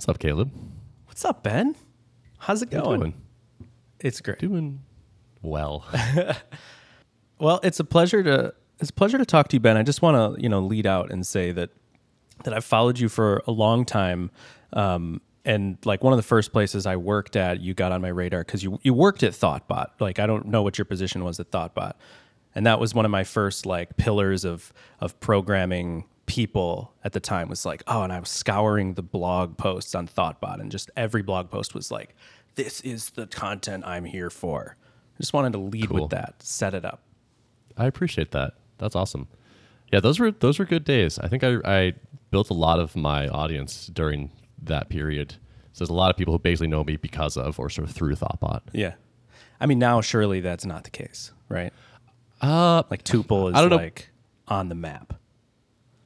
What's up, Caleb? What's up, Ben? How's it How going? doing? It's great. Doing well. Well, it's a pleasure to it's a pleasure to talk to you, Ben. I just want to you know lead out and say that that I've followed you for a long time, um, and like one of the first places I worked at, you got on my radar because you you worked at ThoughtBot. Like I don't know what your position was at ThoughtBot, and that was one of my first like pillars of of programming people at the time was like oh and i was scouring the blog posts on thoughtbot and just every blog post was like this is the content i'm here for i just wanted to lead Cool. with that set it up I appreciate that. That's awesome. Yeah, those were those were good days. I think I, I built a lot of my audience during that period. So there's a lot of people who basically know me because of or sort of through Thoughtbot. Yeah. I mean, now surely that's not the case, right? Uh, Like Tuple is I don't know. like on the map.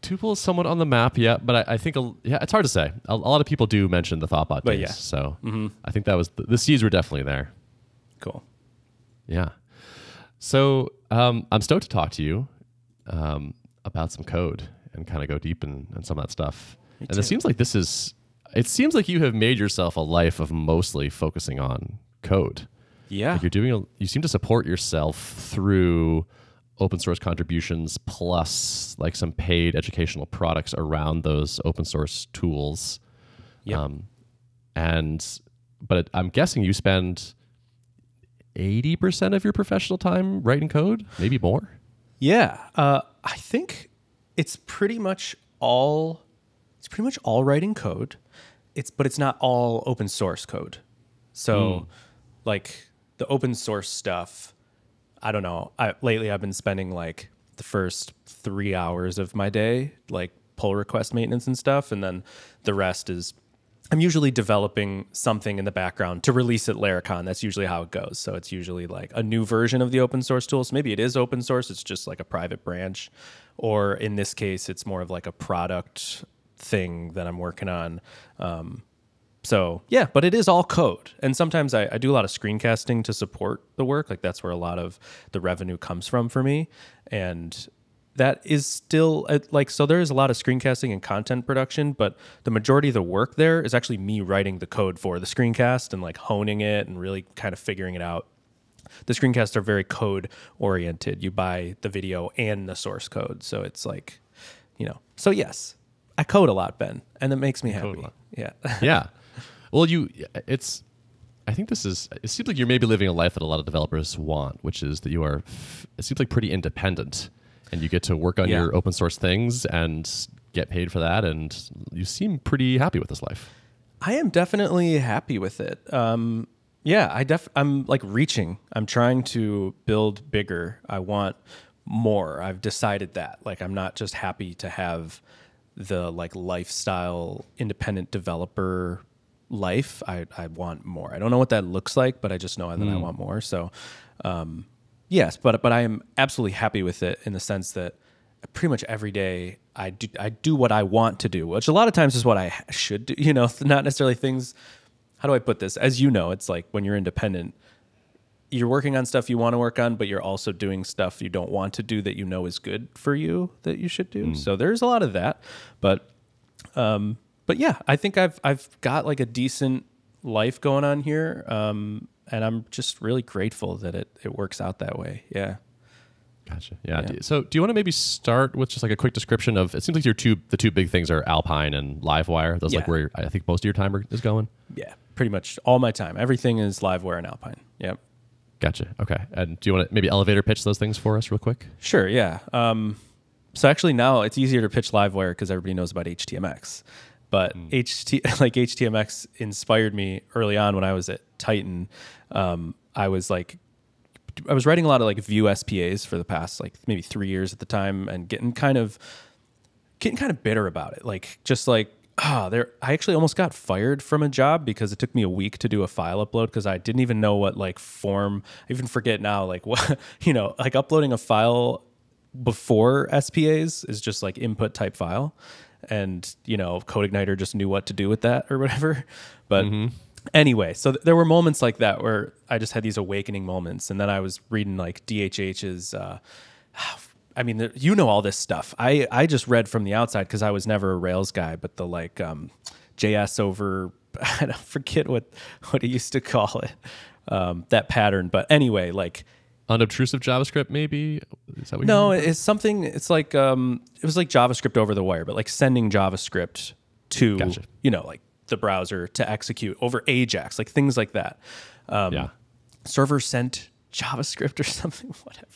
Tuple is somewhat on the map, yeah, but I, I think a, yeah, it's hard to say. A, a lot of people do mention the Thoughtbot But days, yeah. so I think that was the, the seeds were definitely there. Cool. Yeah. So um, I'm stoked to talk to you um, about some code and kind of go deep in, in some of that stuff. and too. it seems like this is. It seems like you have made yourself a life of mostly focusing on code. Yeah. Like you're doing. A, you seem to support yourself through open source contributions plus like some paid educational products around those open source tools. Yep. Um, and but I'm guessing you spend eighty percent of your professional time writing code, maybe more. Yeah, uh, I think it's pretty much all. It's pretty much all writing code. It's but it's not all open source code. So, like the open source stuff, I don't know. I, lately, I've been spending like the first three hours of my day like pull request maintenance and stuff, and then the rest is I'm usually developing something in the background to release at Laracon. That's usually how it goes. So it's usually like a new version of the open source tool. So maybe it is open source, it's just like a private branch. Or in this case, it's more of like a product thing that I'm working on. Um, so yeah, but it is all code. And sometimes I, I do a lot of screencasting to support the work. Like that's where a lot of the revenue comes from for me. And that is still uh, like so there is a lot of screencasting and content production but the majority of the work there is actually me writing the code for the screencast and like honing it and really kind of figuring it out the screencasts are very code oriented you buy the video and the source code so it's like you know so yes i code a lot ben and it makes me a happy yeah yeah. Well, you. It's. I think this is. It seems like you're maybe living a life that a lot of developers want, which is that you are. It seems like pretty independent, and you get to work on Yeah. your open source things and get paid for that, and you seem pretty happy with this life. I am definitely happy with it. Um, yeah, I def I'm like reaching. I'm trying to build bigger. I want more. I've decided that. Like I'm not just happy to have the like lifestyle independent developer life. I I want more. I don't know what that looks like, but I just know that I want more. So um yes, but but I am absolutely happy with it in the sense that pretty much every day I do I do what I want to do, which a lot of times is what I should do. You know, not necessarily things. How do I put this? As you know, it's like when you're independent, you're working on stuff you want to work on, but you're also doing stuff you don't want to do that you know is good for you that you should do. So there's a lot of that, but um, but yeah, I think I've I've got like a decent life going on here, um, and I'm just really grateful that it it works out that way. Yeah. Gotcha. Yeah. Do- So, do you want to maybe start with just like a quick description of? It seems like your two the two big things are Alpine and LiveWire. Those like where I think most of your time is going. Yeah, pretty much all my time. Everything is Livewire and Alpine. Yep. Gotcha. Okay. And do you want to maybe elevator pitch those things for us real quick? Sure. Yeah. Um, so actually now it's easier to pitch Livewire because everybody knows about HTMX. But HT like HTMX inspired me early on when I was at Tighten. Um, I was like, I was writing a lot of like Vue SPAs for the past like maybe three years at the time, and getting kind of getting kind of bitter about it. Like just like ah, there. I actually almost got fired from a job because it took me a week to do a file upload because I didn't even know what like form. I even forget now. Like what you know, like uploading a file before SPAs is just like input type file, and you know, CodeIgniter just knew what to do with that or whatever. But anyway, so th- there were moments like that where I just had these awakening moments, and then I was reading like DHH's. Uh, I mean, there, you know all this stuff. I I just read from the outside because I was never a Rails guy, but the like um, JS over I don't forget what what he used to call it um, that pattern. But anyway, like Unobtrusive JavaScript, maybe? Is that what no, it's something. It's like um, it was like JavaScript over the wire, but like sending JavaScript to Gotcha. you know like the browser to execute over Ajax, like things like that. Um, Yeah. server sent JavaScript or something, whatever.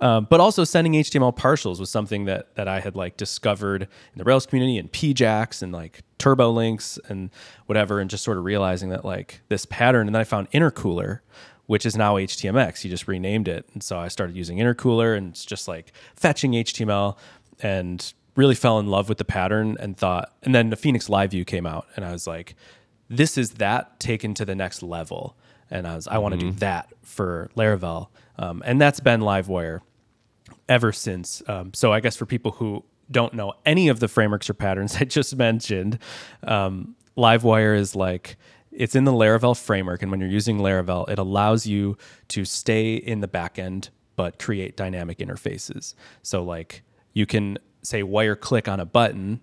Um, but also sending HTML partials was something that that I had like discovered in the Rails community and PJAX and like turbo links and whatever, and just sort of realizing that like this pattern. And then I found intercooler, which is now HTMX. You just renamed it, and so I started using intercooler, and it's just like fetching HTML and really fell in love with the pattern and thought. And then the Phoenix Live View came out, and I was like, this is that taken to the next level. And I was, I want to do that for Laravel. Um, and that's been Livewire ever since. Um, so I guess for people who don't know any of the frameworks or patterns I just mentioned, um, Livewire is like it's in the Laravel framework, and when you're using Laravel, it allows you to stay in the backend but create dynamic interfaces. So like you can say wire click on a button,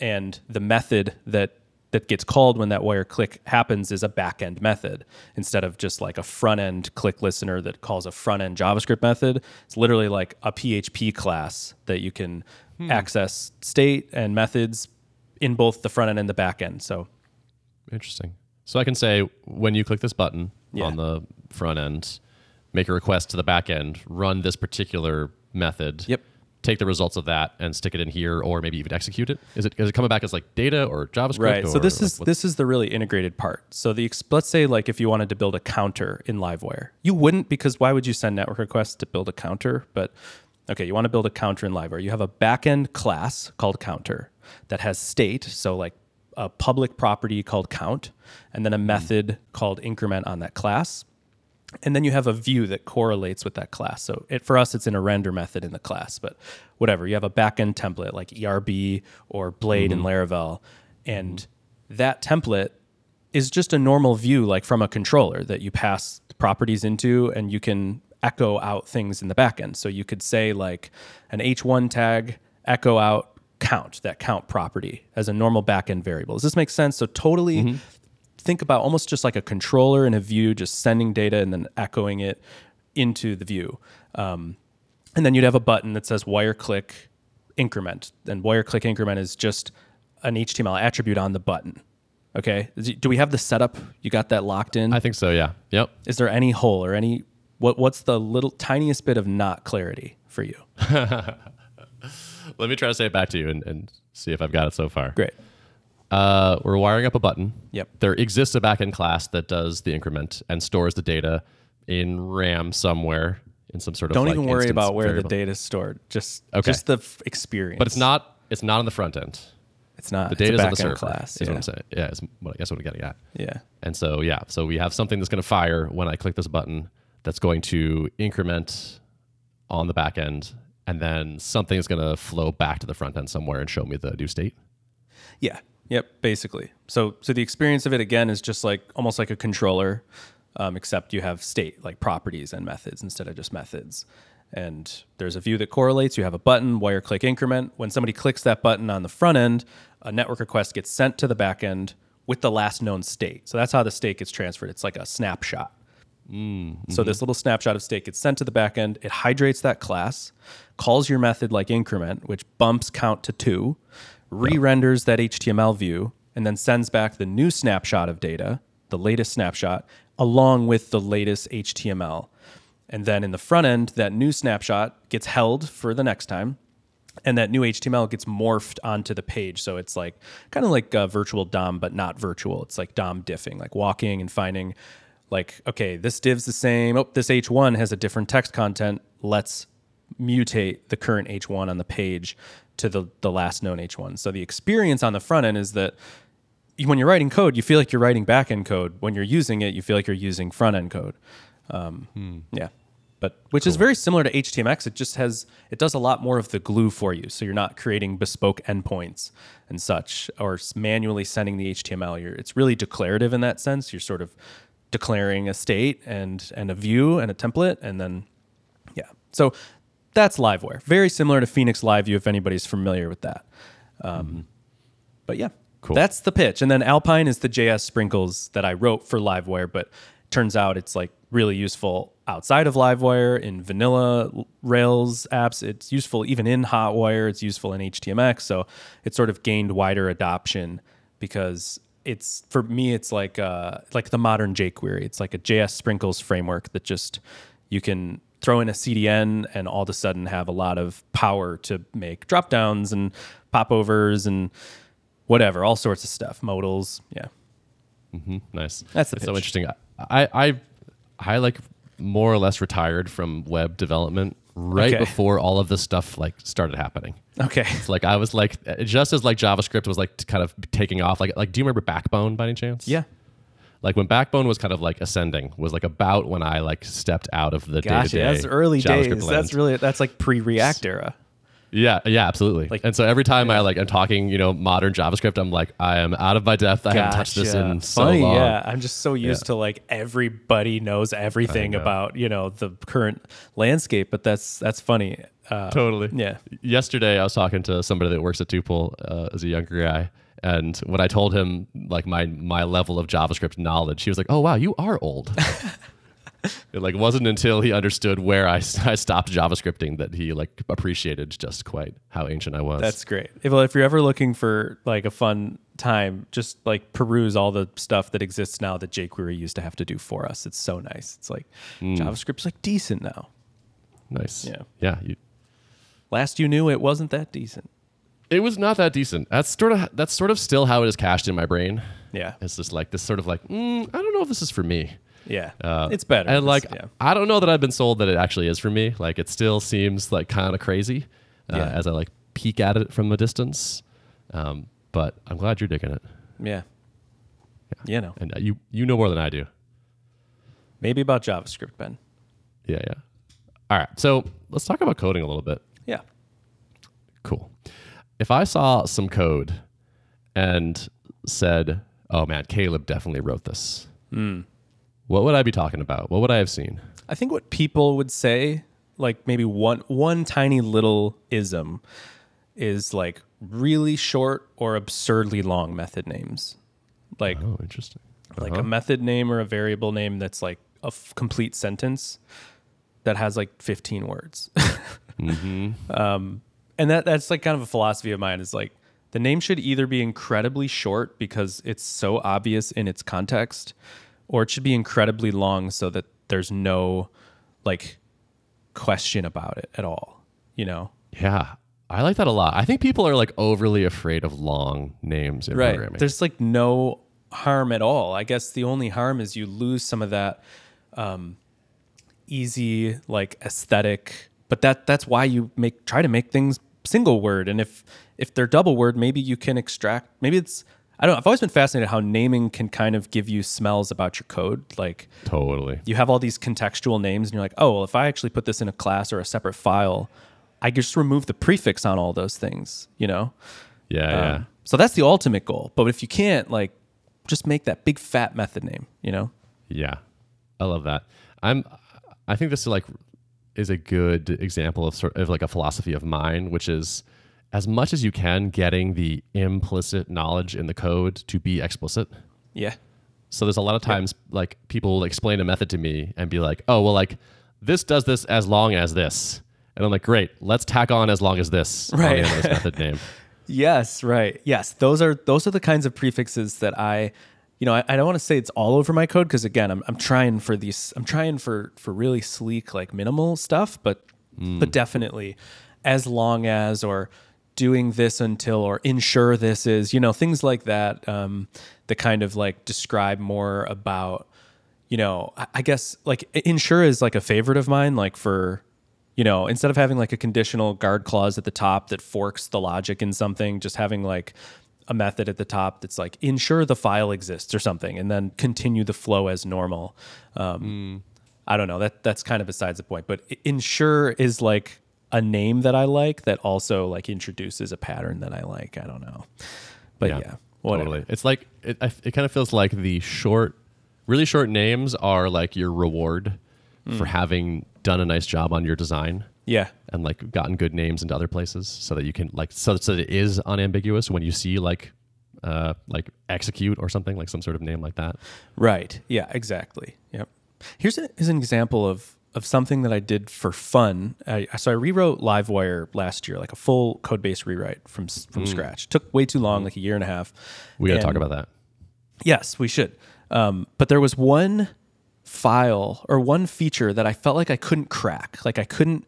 and the method that that gets called when that wire click happens is a backend method instead of just like a front end click listener that calls a front end JavaScript method. It's literally like a PHP class that you can hmm. access state and methods in both the front end and the back end. So Interesting. So I can say when you click this button Yeah. on the front end, make a request to the back end, run this particular method. Yep. Take the results of that and stick it in here, or maybe even execute it. Is it is it coming back as like data or JavaScript? Right. So this is this is the really integrated part. So the let's say like if you wanted to build a counter in Livewire, you wouldn't because why would you send network requests to build a counter? But okay, you want to build a counter in Livewire. You have a backend class called counter that has state, so like a public property called count, and then a hmm. method called increment on that class. And then you have a view that correlates with that class. So it, for us, it's in a render method in the class, but whatever. You have a backend template like ERB or Blade in hmm. Laravel. And hmm. that template is just a normal view, like from a controller that you pass properties into and you can echo out things in the backend. So you could say like an H1 tag, echo out count, that count property as a normal backend variable. Does this make sense? So totally think about almost just like a controller in a view, just sending data and then echoing it into the view. Um, and then you'd have a button that says wire click increment. And wire click increment is just an HTML attribute on the button. Okay. Do we have the setup? You got that locked in? I think so. Yeah. Yep. is there any hole or any what what's the little tiniest bit of not clarity for you? Let me try to say it back to you and, and see if I've got it so far. Great. Uh, we're wiring up a button. Yep. There exists a backend class that does the increment and stores the data in RAM somewhere in some sort of Don't like even worry about where variable. the data is stored. Just Okay. just the f- experience. But it's not. It's not on the front end. It's not. The data is on the server. class. Is yeah. what I'm saying. Yeah, is what I guess what I'm getting at. yeah. And so yeah, so we have something that's going to fire when I click this button that's going to increment on the back end, and then something is going to flow back to the front end somewhere and show me the new state. Yeah. Yep. Basically. So so the experience of it again is just like almost like a controller, um, except you have state like properties and methods instead of just methods. And there's a view that correlates. You have a button, wire click increment. When somebody clicks that button on the front end, a network request gets sent to the back end with the last known state. So that's how the state gets transferred. It's like a snapshot. Mm-hmm. So this little snapshot of state gets sent to the backend. It hydrates that class, calls your method like increment, which bumps count to two, re-renders that HTML view, and then sends back the new snapshot of data, the latest snapshot, along with the latest HTML. And then in the front end, that new snapshot gets held for the next time and that new HTML gets morphed onto the page. So it's like kind of like a virtual DOM, but not virtual. It's like DOM diffing, like walking and finding, like, okay, this div's the same. Oh, this H1 has a different text content. Let's mutate the current H1 on the page to the, the last known H1. So the experience on the front end is that when you're writing code, you feel like you're writing back end code. When you're using it, you feel like you're using front end code. Um, Yeah, but which is very similar to HTMX. It just has it does a lot more of the glue for you, so you're not creating bespoke endpoints and such, or manually sending the HTML. You're, it's really declarative in that sense. You're sort of declaring a state and and a view and a template, and then yeah. So that's Livewire. Very similar to Phoenix Live View, if anybody's familiar with that. Um, But yeah, Cool. That's the pitch. And then Alpine is the JS sprinkles that I wrote for Livewire, but turns out it's like really useful outside of Livewire in vanilla Rails apps. It's useful even in Hotwire. It's useful in HTMX. So it sort of gained wider adoption because it's for me it's like uh, like the modern jQuery. It's like a JS sprinkles framework that just you can throw in a CDN and all of a sudden have a lot of power to make drop downs and popovers and whatever, all sorts of stuff, modals. Yeah. Nice. That's so interesting. I, I, I like more or less retired from web development right Okay. before all of this stuff like started happening. Okay. It's like I was like just as like JavaScript was like kind of taking off. Like like do you remember Backbone by any chance? Yeah. Like when Backbone was kind of like ascending was like about when I like stepped out of the day-to-day That's early JavaScript days. land. That's really that's like pre React era. Yeah, yeah, absolutely. Like- and so every time I like I'm talking, you know, modern JavaScript, I'm like, I am out of my depth. I haven't touched this in so Funny, long. yeah. I'm just so used Yeah. to like everybody knows everything know. about you know the current landscape, but that's that's funny. Uh, Totally. Yeah. Yesterday, I was talking to somebody that works at Tuple uh, as a younger guy, and when I told him like my my level of JavaScript knowledge, he was like, "Oh wow, you are old." it like wasn't until he understood where I, I stopped JavaScripting that he like appreciated just quite how ancient I was. That's great. If, well, if you're ever looking for like a fun time, just like peruse all the stuff that exists now that jQuery used to have to do for us. It's so nice. It's like Hmm. JavaScript's like decent now. nice. Yeah. yeah. You, Last you knew, it wasn't that decent. it was not that decent. That's sort of that's sort of still how it is cached in my brain. Yeah. It's just like this sort of like mm, I don't know if this is for me. Yeah. Uh, it's better. And like, yeah. I don't know that I've been sold that it actually is for me. Like, it still seems like kind of crazy uh, Yeah. as I like peek at it from a distance. Um, but I'm glad you're digging it, Yeah. Yeah. You know, and uh, you you know more than I do. maybe about JavaScript, Ben. Yeah, yeah. All right, so let's talk about coding a little bit. Yeah. Cool. If I saw some code and said, "Oh man, Caleb definitely wrote this," Hmm. What would I be talking about? What would I have seen? I think what people would say, like maybe one one tiny little ism, is like really short or absurdly long method names. Like Oh, interesting. like a method name or a variable name that's like a f- complete sentence that has like 15 words. um, and that that's like kind of a philosophy of mine is like the name should either be incredibly short because it's so obvious in its context or it should be incredibly long so that there's no like question about it at all, you know? Yeah, I like that a lot. I think people are like overly afraid of long names in programming. There's like no harm at all. I guess the only harm is you lose some of that um, easy like aesthetic. But that that's why you make try to make things single word. And if if they're double word, maybe you can extract. Maybe it's I don't. know. I've always been fascinated how naming can kind of give you smells about your code. Like totally. you have all these contextual names, and you're like, oh, well, if I actually put this in a class or a separate file, I just remove the prefix on all those things. You know. Yeah, yeah. Um, so that's the ultimate goal. But if you can't, like, just make that big fat method name, you know? Yeah, I love that. I'm. I think this is like is a good example of sort of like a philosophy of mine, which is as much as you can getting the implicit knowledge in the code to be explicit. Yeah. So there's a lot of times like people will explain a method to me and be like, oh well, like this does this as long as this, and I'm like, great, let's tack on as long as this on the end of this method name. Yes, right. Yes, those are those are the kinds of prefixes that I, you know, I, I don't want to say it's all over my code because again, I'm I'm trying for these, I'm trying for for really sleek like minimal stuff, but but hmm. definitely as long as or doing this until or ensure this is, you know, things like that. Um, that kind of like describe more about you know, I- guess like ensure is like a favorite of mine, like for, you know, instead of having like a conditional guard clause at the top that forks the logic in something, just having like a method at the top that's like ensure the file exists or something, and then continue the flow as normal. Um, I don't know. That that's kind of besides the point. But ensure is like a name that I like that also like introduces a pattern that I like. I don't know. But yeah, whatever. Totally. It's like it. It kind of feels like the short, really short names are like your reward for having done a nice job on your design Yeah. and like gotten good names into other places, so that you can like so so that it is unambiguous when you see like uh, like execute or something like some sort of name like that. Right. Yeah, exactly. Yep. Here's, a, here's an example of of something that I did for fun. I, so I rewrote Livewire last year, like a full code base rewrite from from scratch. Took way too long, like a year and a half. We got to talk about that. Yes, we should. Um, but there was one file or one feature that I felt like I couldn't crack. Like I couldn't,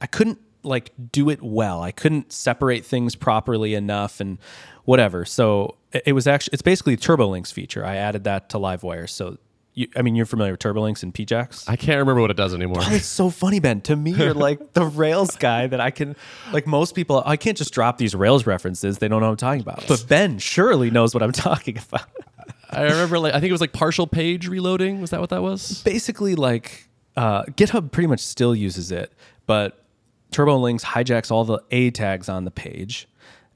I couldn't like do it well. I couldn't separate things properly enough and whatever. So it, it was actually, it's basically a TurboLinks feature. I added that to Livewire. So you, I mean, you're familiar with TurboLinks and PJAX. I can't remember what it does anymore. Oh, it's so funny, Ben. To me, you're like the Rails guy that I can, like most people, I can't just drop these Rails references. They don't know what I'm talking about. But Ben surely knows what I'm talking about. I remember like I think it was like partial page reloading. Was that what that was? basically like uh, GitHub pretty much still uses it, but TurboLinks hijacks all the A tags on the page,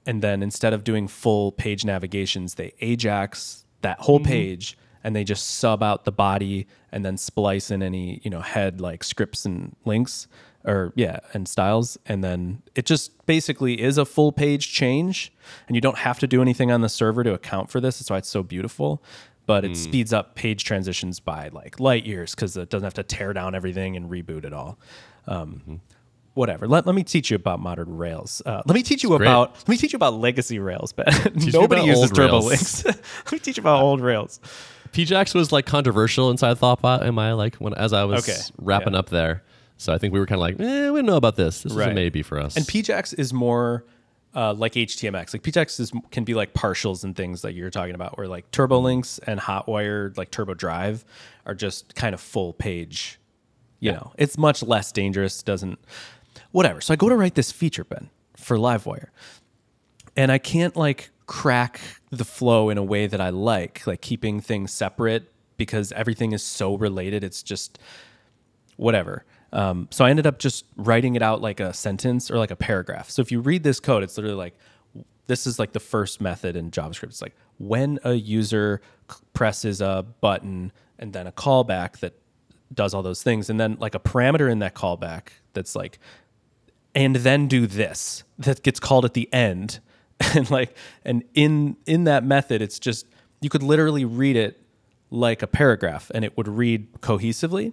and then instead of doing full page navigations, they Ajax that whole page and they just sub out the body and then splice in any you know head like scripts and links or yeah and styles. And then it just basically is a full page change and you don't have to do anything on the server to account for this. That's why it's so beautiful. But it speeds up page transitions by like light years because it doesn't have to tear down everything and reboot it all. Um, whatever. Let, let me teach you about modern rails. Uh, let me teach you great. about let me teach you about legacy rails but nobody uses turbo links. Let me teach you about old rails PJAX was like controversial inside Thoughtbot. Am I like when as I was Okay, wrapping yeah. up there? So I think we were kind of like, eh, we don't know about this. This is a Right. maybe for us. And PJAX is more uh, like HTMX. Like PJAX is can be like partials and things that you're talking about, where like TurboLinks and Hotwire, like Turbo Drive, are just kind of full page. You know, it's much less dangerous. Doesn't whatever. So I go to write this feature, Ben, for Livewire, and I can't like crack the flow in a way that I like, like keeping things separate because everything is so related. It's just whatever. Um, so I ended up just writing it out like a sentence or like a paragraph. So if you read this code, it's literally like this is like the first method in JavaScript. It's like when a user presses a button and then a callback that does all those things, and then like a parameter in that callback that's like and then do this that gets called at the end and like and in in that method it's just you could literally read it like a paragraph and it would read cohesively.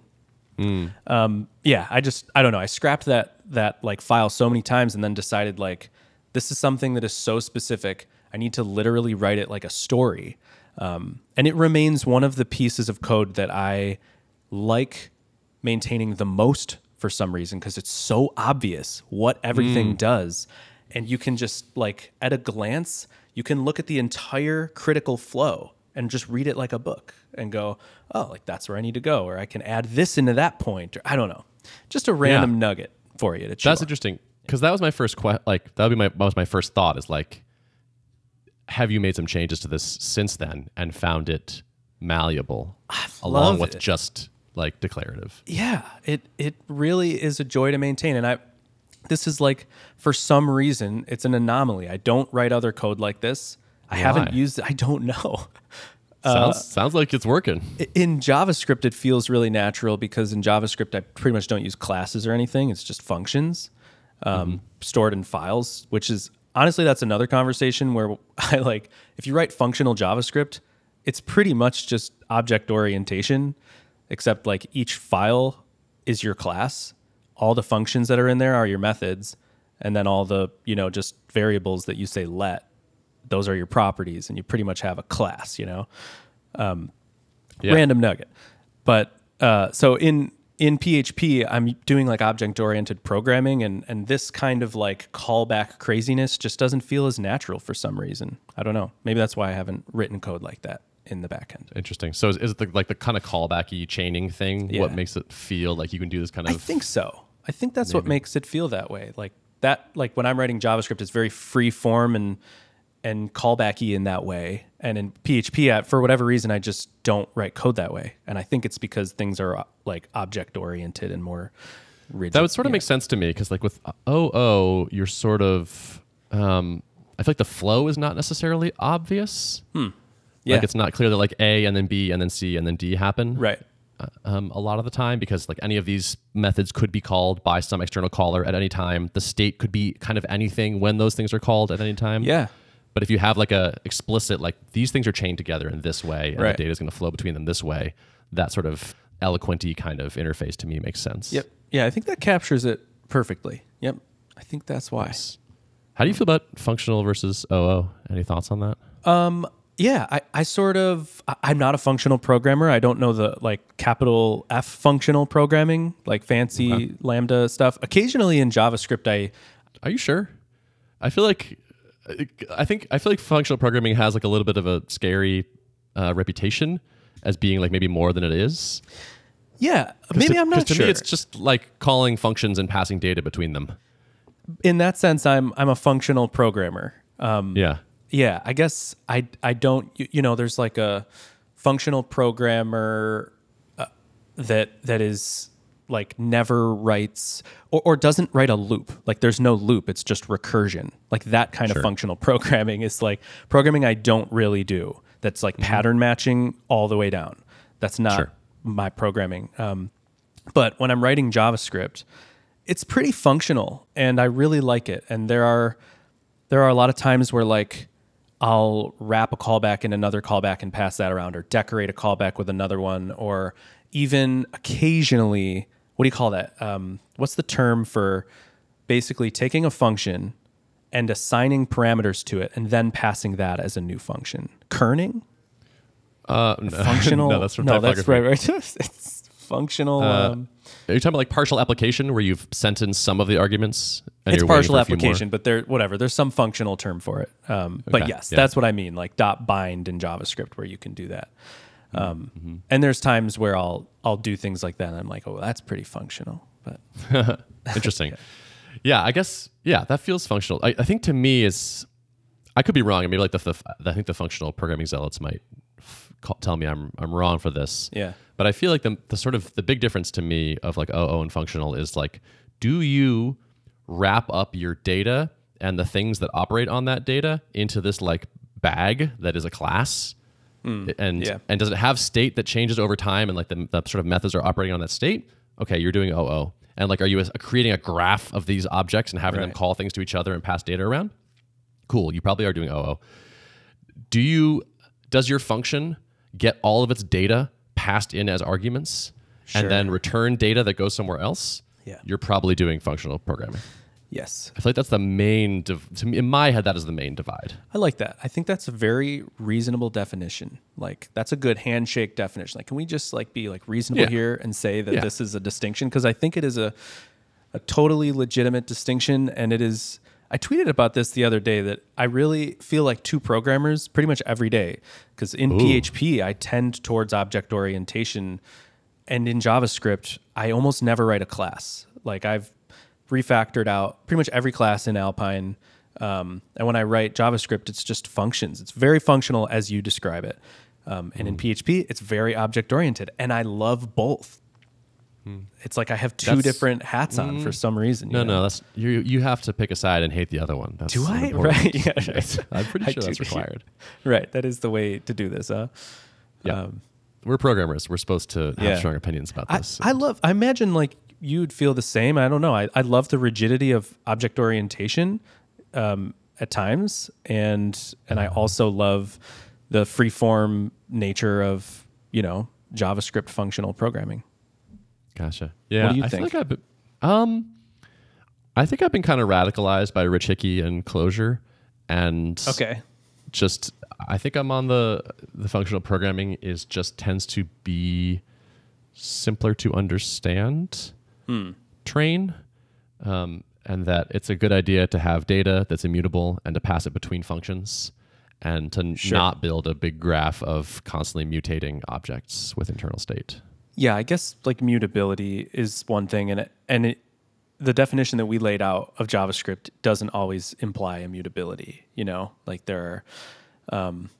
Um, yeah i just i don't know. I scrapped that that like file so many times and then decided like this is something that is so specific. I need to literally write it like a story. Um, and it remains one of the pieces of code that i like maintaining the most for some reason because it's so obvious what everything does and you can just like at a glance you can look at the entire critical flow and just read it like a book and go oh like that's where i need to go or i can add this into that point or i don't know just a random nugget for you to chew That's on. interesting because that was my first que- like that would be my that was my first thought is like, have you made some changes to this since then and found it malleable along with it. just like declarative? yeah it it really is a joy to maintain and i this is like for some reason it's an anomaly. I don't write other code like this. I haven't used it. I don't know. Sounds sounds like it's working. in javascript it feels really natural because in javascript i pretty much don't use classes or anything. It's just functions um, stored in files which is honestly that's another conversation where i like if you write functional javascript it's pretty much just object orientation except like each file is your class all the functions that are in there are your methods and then all the you know just variables that you say let those are your properties and you pretty much have a class you know Yeah. random nugget. But uh, so in in PHP, I'm doing like object oriented programming, and and this kind of like callback craziness just doesn't feel as natural for some reason. I don't know. Maybe that's why I haven't written code like that in the backend. Interesting. So is, is it the, like the kind of callbacky chaining thing? Yeah. What makes it feel like you can do this kind of? I think so. I think that's what makes it feel that way. Like that. Like when I'm writing JavaScript, it's very free form and and callbacky in that way. And in PHP, I, for whatever reason, I just don't write code that way. And I think it's because things are like object oriented and more rigid. That would sort of Yeah. make sense to me because, like, with OO, you're sort of. Um, I feel like the flow is not necessarily obvious. Hmm. Yeah. Like, it's not clear that like A and then B and then C and then D happen. right. Uh, Um, a lot of the time because like any of these methods could be called by some external caller at any time. The state could be kind of anything when those things are called at any time. Yeah. But if you have like a explicit like these things are chained together in this way, and Right. the data is going to flow between them this way, that sort of eloquenty kind of interface to me makes sense. Yep. Yeah, I think that captures it perfectly. Yep. I think that's why. How do you feel about functional versus OO? Any thoughts on that? Yeah, I, I sort of I'm not a functional programmer. I don't know the like capital F functional programming, like fancy lambda stuff. Occasionally in JavaScript I Are you sure? I feel like I think I feel like functional programming has like a little bit of a scary uh, reputation as being like maybe more than it is yeah maybe to, i'm not to sure. me, it's just like calling functions and passing data between them. in that sense I'm I'm a functional programmer. Um Yeah. Yeah, I guess I I don't you, you know there's like a functional programmer uh, that that is like never writes or, or doesn't write a loop. Like there's no loop, it's just recursion. Like that kind of functional programming is like programming I don't really do. That's like pattern matching all the way down. That's not Sure. my programming. Um, but when I'm writing JavaScript, it's pretty functional and I really like it. And there are there are a lot of times where like I'll wrap a callback in another callback and pass that around, or decorate a callback with another one, or even occasionally, what do you call that? Um, what's the term for basically taking a function and assigning parameters to it and then passing that as a new function? Currying? Uh, no, Functional? no, that's from no, that's right, right. it's functional. Uh, um, Are you talking about like partial application where you've sent in some of the arguments? And it's partial for a few more? application, but there, whatever. There's some functional term for it. Um, but yes, yeah. that's what I mean. Like dot bind in JavaScript, where you can do that. Um, Mm-hmm. And there's times where I'll I'll do things like that, and I'm like, oh, that's pretty functional. But Interesting. yeah, I guess. Yeah, that feels functional. I, I think to me is, I could be wrong. and Maybe like the, the I think the functional programming zealots might call, tell me I'm I'm wrong for this. Yeah. But I feel like the the sort of the big difference to me of like OO and functional is like, do you wrap up your data and the things that operate on that data into this like bag that is a class? Hmm. and yeah. and does it have state that changes over time and like the, the sort of methods are operating on that state okay you're doing oo and like are you a, creating a graph of these objects and having them call things to each other and pass data around cool you probably are doing oo do you does your function get all of its data passed in as arguments Sure. and then return data that goes somewhere else Yeah. you're probably doing functional programming yes, i feel like that's the main div- to me in my head that is the main divide I like that. I think that's a very reasonable definition. Like that's a good handshake definition. Like, can we just like be like reasonable Yeah. here and say that Yeah. this is a distinction? Because I think it is a a totally legitimate distinction, and it is. I tweeted about this the other day that I really feel like two programmers pretty much every day. Because in PHP, I tend towards object orientation, and in JavaScript, I almost never write a class. Like I've refactored out pretty much every class in Alpine. Um, and when I write JavaScript, it's just functions. It's very functional as you describe it. Um, and in PHP, it's very object oriented. And I love both. It's like I have two That's- different hats on for some reason. no know? no that's you you have to pick a side and hate the other one that's Do I? important. Right. Yeah, right. i'm pretty I sure that's do. required Right. That is the way to do this, huh? Yeah. Um, We're programmers. We're supposed to have Yeah. strong opinions about I, this. I love, I imagine like you'd feel the same. I don't know. I, I love the rigidity of object orientation um, at times. And, and I also love the free form nature of, you know, JavaScript functional programming. Gotcha. Yeah. do you I think? Feel like I've been, um, I think I've been kind of radicalized by Rich Hickey and Clojure, and okay, just I think I'm on the the functional programming is just tends to be simpler to understand Hmm. train, um, and that it's a good idea to have data that's immutable and to pass it between functions, and to Sure. not build a big graph of constantly mutating objects with internal state. Yeah, I guess like mutability is one thing, and it, and it, the definition that we laid out of JavaScript doesn't always imply immutability. You know, like there are, um,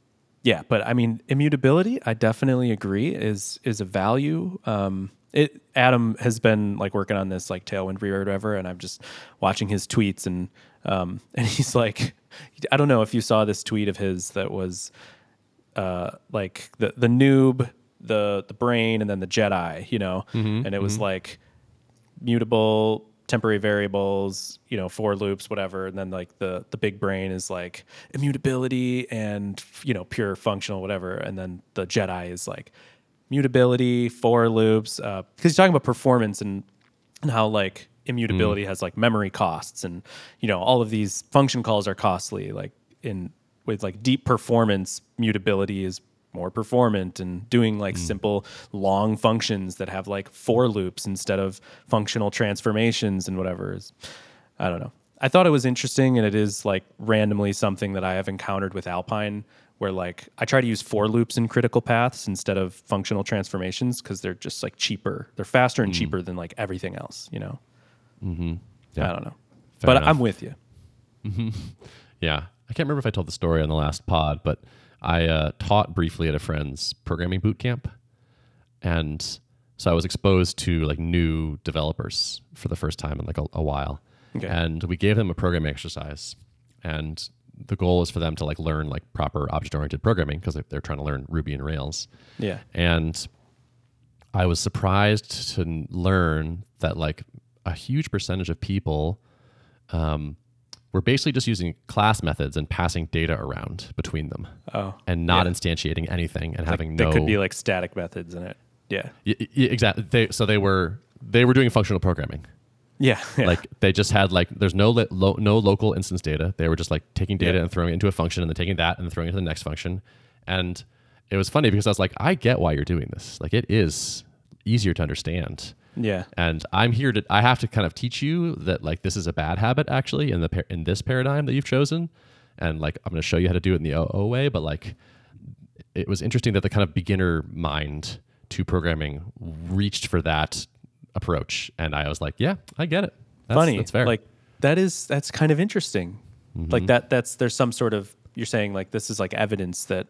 yeah, but I mean immutability. I definitely agree is is a value. Um, it Adam has been like working on this like Tailwind rewrite or whatever, and I'm just watching his tweets and um, and he's like, I don't know if you saw this tweet of his that was uh, like the the noob, the the brain, and then the Jedi, you know, and it was like mutable temporary variables, you know, for loops, whatever. And then like the the big brain is like immutability and you know pure functional, whatever. And then the Jedi is like mutability, for loops, because uh, he's talking about performance and and how like immutability mm. has like memory costs and you know all of these function calls are costly like in with like deep performance mutability is more performant and doing like mm. simple long functions that have like for loops instead of functional transformations and whatever is I don't know. I thought it was interesting and it is like randomly something that I have encountered with Alpine where like I try to use for loops in critical paths instead of functional transformations because they're just like cheaper. They're faster and mm. cheaper than like everything else, you know? Mm-hmm. Yeah. I don't know. Fair but enough. I'm with you. Mm-hmm. Yeah. I can't remember if I told the story on the last pod, but I uh, taught briefly at a friend's programming boot camp, and so I was exposed to like new developers for the first time in like a, a while. Okay. And we gave them a programming exercise, and the goal is for them to like learn like proper object-oriented programming because they're, trying to learn Ruby and Rails. Yeah. And I was surprised to learn that like a huge percentage of people um, we're basically just using class methods and passing data around between them. Oh, and not yeah. instantiating anything and having no. There could be like static methods in it. Yeah. Y- y- exactly. They, so they were they were doing functional programming. Yeah, yeah. Like they just had like there's no li- lo- no local instance data. They were just like taking data yeah. and throwing it into a function and then taking that and then throwing it into the next function. And it was funny because I was like, I get why you're doing this. Like it is easier to understand. Yeah. And I'm here to I have to kind of teach you that like this is a bad habit actually in the in this paradigm that you've chosen. And like I'm going to show you how to do it in the OO way, but like it was interesting that the kind of beginner mind to programming reached for that approach and I was like, yeah, I get it. That's, Funny. That's fair. Like that is that's kind of interesting. Mm-hmm. Like that that's there's some sort of you're saying like this is like evidence that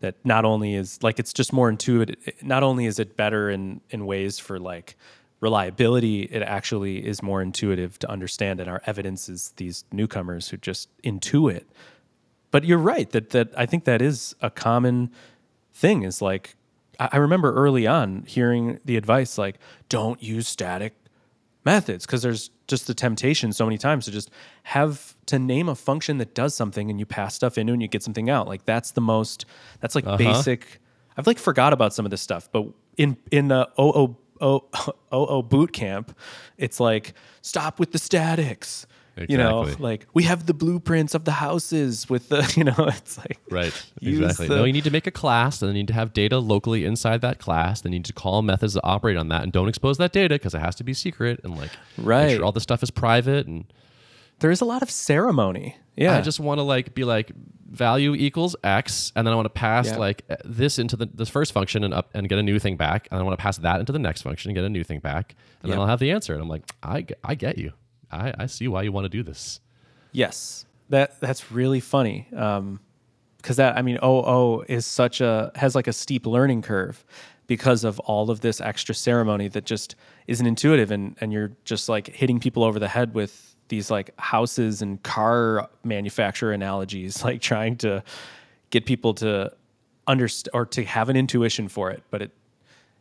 that not only is like it's just more intuitive not only is it better in in ways for like reliability, it actually is more intuitive to understand. And our evidence is these newcomers who just intuit. But you're right that that I think that is a common thing. Is like I remember early on hearing the advice like, don't use static methods because there's just the temptation so many times to just have to name a function that does something and you pass stuff into and you get something out. Like that's the most that's like uh-huh. basic. I've like forgot about some of this stuff, but in in uh, OO oh, oh oh boot camp, it's like stop with the statics. Exactly. You know, like we have the blueprints of the houses with the, you know, it's like right, exactly. The, no, you need to make a class, and they need to have data locally inside that class. They need to call methods that operate on that, and don't expose that data because it has to be secret, and like right, make sure all the stuff is private. And there is a lot of ceremony. Yeah, I just want to like be like value equals x, and then I want to pass yeah. like this into the this first function and up and get a new thing back, and I want to pass that into the next function and get a new thing back, and yeah. then I'll have the answer. And I'm like, I, I get you. I, I see why you want to do this. Yes, that that's really funny. Um, because that I mean, OO is such a has like a steep learning curve because of all of this extra ceremony that just isn't intuitive, and and you're just like hitting people over the head with these like houses and car manufacturer analogies, like trying to get people to understand or to have an intuition for it, but it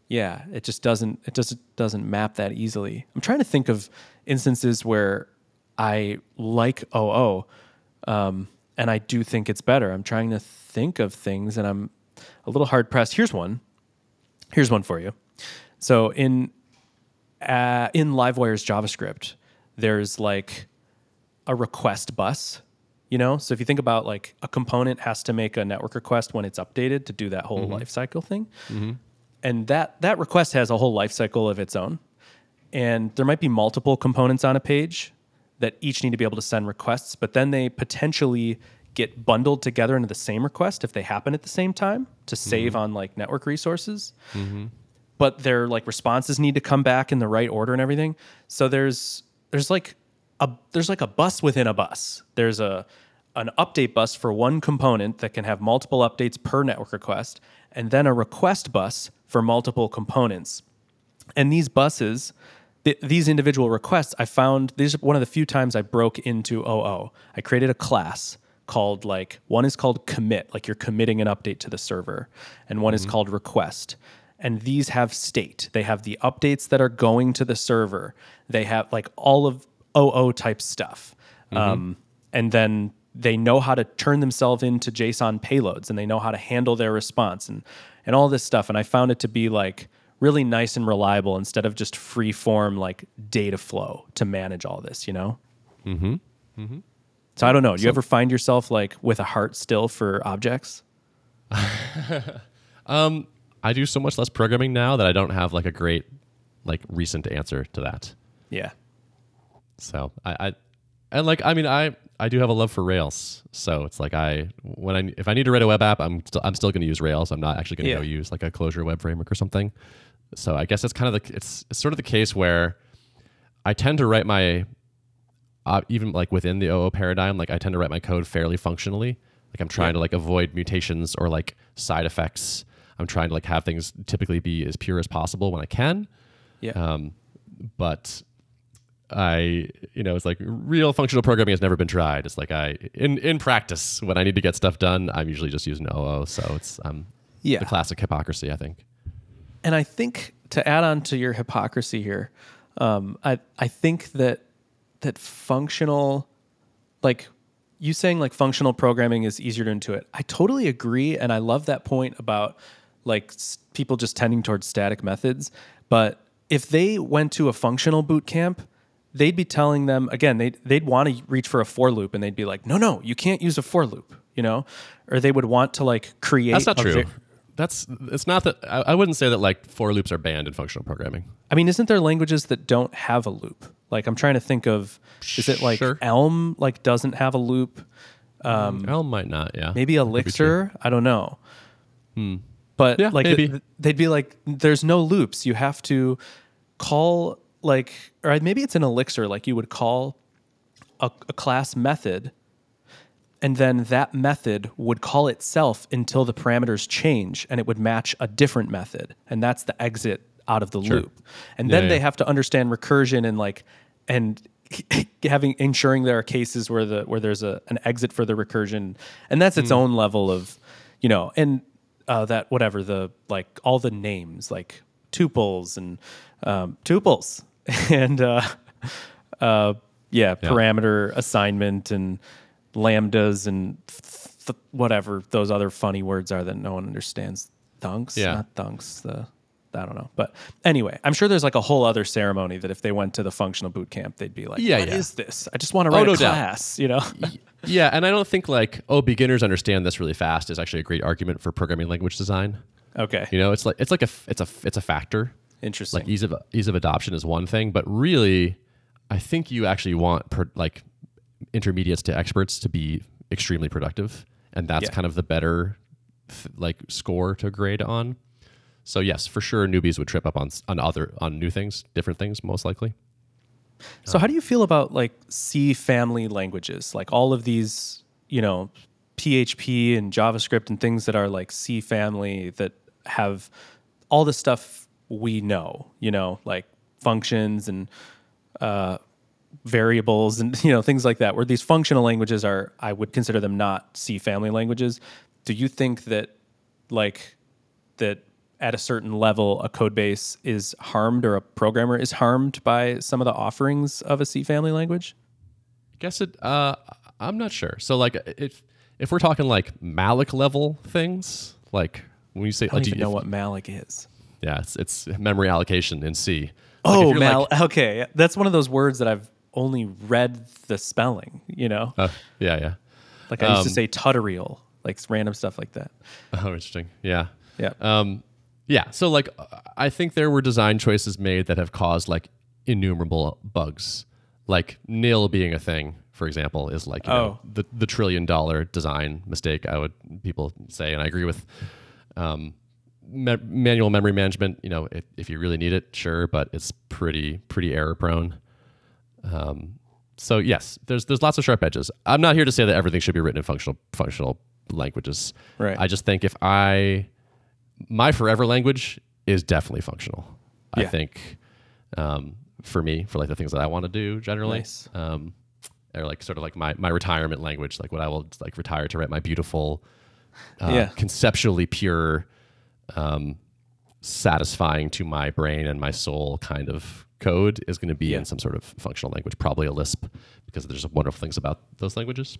yeah, it just doesn't it just doesn't map that easily. I'm trying to think of instances where I like OO, um, and I do think it's better. I'm trying to think of things, and I'm a little hard pressed. Here's one. Here's one for you. So in uh, in Livewire's JavaScript, there's like a request bus you know so if you think about like a component has to make a network request when it's updated to do that whole mm-hmm. lifecycle thing mm-hmm. and that that request has a whole lifecycle of its own and there might be multiple components on a page that each need to be able to send requests but then they potentially get bundled together into the same request if they happen at the same time to save mm-hmm. on like network resources mm-hmm. but their like responses need to come back in the right order and everything so there's there's like a there's like a bus within a bus. There's a an update bus for one component that can have multiple updates per network request, and then a request bus for multiple components. And these buses, th- these individual requests, I found these are one of the few times I broke into OO. I created a class called like one is called commit, like you're committing an update to the server, and one mm-hmm. is called request. And these have state. They have the updates that are going to the server. They have like all of OO type stuff. Um, and then they know how to turn themselves into JSON payloads and they know how to handle their response and, and all this stuff. And I found it to be like really nice and reliable instead of just free form like data flow to manage all this, you know? Mm-hmm. Mm-hmm. So I don't know. Do you ever find yourself like with a heart still for objects? I do so much less programming now that I don't have like a great like recent answer to that. Yeah. So I, I and like I mean I I do have a love for Rails. So it's like I when I if I need to write a web app, I'm still I'm still going to use Rails. I'm not actually going to Yeah. go use like a Clojure web framework or something. So I guess it's kind of the it's, it's sort of the case where I tend to write my uh, even like within the OO paradigm, like I tend to write my code fairly functionally. Like I'm trying Yeah. to like avoid mutations or like side effects. I'm trying to like have things typically be as pure as possible when I can Yeah. Um, but I, you know, it's like real functional programming has never been tried. It's like I, in in practice, when I need to get stuff done, I'm usually just using OO. So it's um, Yeah. the classic hypocrisy, I think. And I think to add on to your hypocrisy here, um, I I think that that functional, like you saying like functional programming is easier to intuit. I totally agree, and I love that point about like s- people just tending towards static methods. But if they went to a functional boot camp, they'd be telling them again they'd, they'd want to reach for a for loop and they'd be like no no you can't use a for loop you know or they would want to like create That's not true. ve- That's it's not that I, I wouldn't say that like for loops are banned in functional programming. I mean, isn't there languages that don't have a loop? Like I'm trying to think of is it like Sure. Elm like doesn't have a loop? Elm might not, yeah. Um, Maybe. Elixir? I don't know. But Yeah, like th- they'd be like there's no loops. You have to call like or maybe it's an Elixir like you would call a, a class method and then that method would call itself until the parameters change and it would match a different method and that's the exit out of the loop and Yeah, then they yeah. have to understand recursion and like and having ensuring there are cases where the where there's a an exit for the recursion and that's its Hmm. own level of you know and uh, that whatever the like all the names like tuples and um, tuples and uh, uh, yeah, parameter assignment and lambdas and th- th- whatever those other funny words are that no one understands. Thunks, Yeah. not thunks. The I don't know, but anyway, I'm sure there's like a whole other ceremony that if they went to the functional boot camp, they'd be like, Yeah, "What is yeah. this? I just want to write oh, no a doubt. class," you know? yeah, and I don't think like oh beginners understand this really fast is actually a great argument for programming language design. okay, You know, it's like it's like a it's a it's a factor. interesting. like ease of ease of adoption is one thing, but really, I think you actually want per, like intermediates to experts to be extremely productive, and that's Yeah. kind of the better like score to grade on. So yes, for sure, newbies would trip up on on other on new things, different things, most likely. So how do you feel about like C family languages? Like all of these, you know, PHP and JavaScript and things that are like C family that have all the stuff we know, you know, like functions and uh, variables and you know things like that. Where these functional languages are, I would consider them not C family languages. Do you think that like that at a certain level a code base is harmed or a programmer is harmed by some of the offerings of a C family language? I guess it. Uh, I'm not sure. So like if if we're talking like malloc level things, like when you say I don't like, even if- know what malloc is. yeah, it's, it's memory allocation in C. Oh, mal. like- okay, that's one of those words that I've only read the spelling. You know, uh, yeah, yeah. like I used to um, say tutorial, like random stuff like that. Oh, interesting. Yeah. Yeah. Um, yeah. So like, I think there were design choices made that have caused like innumerable bugs. Like nil being a thing, for example, is like you know, Oh. the the trillion dollar design mistake. I would people say, and I agree with. Um, me- manual memory management, you know, if, if you really need it, sure, but it's pretty pretty error prone. Um, so yes, there's there's lots of sharp edges. I'm not here to say that everything should be written in functional functional languages. Right. I just think if I my forever language is definitely functional. I think um, for me, for like the things that I want to do generally, Nice. um, or like sort of like my my retirement language, like what I will like retire to write my beautiful, uh, Yeah. conceptually pure, um, satisfying to my brain and my soul kind of code is going to be Yeah. in some sort of functional language, probably a Lisp, because there's wonderful things about those languages.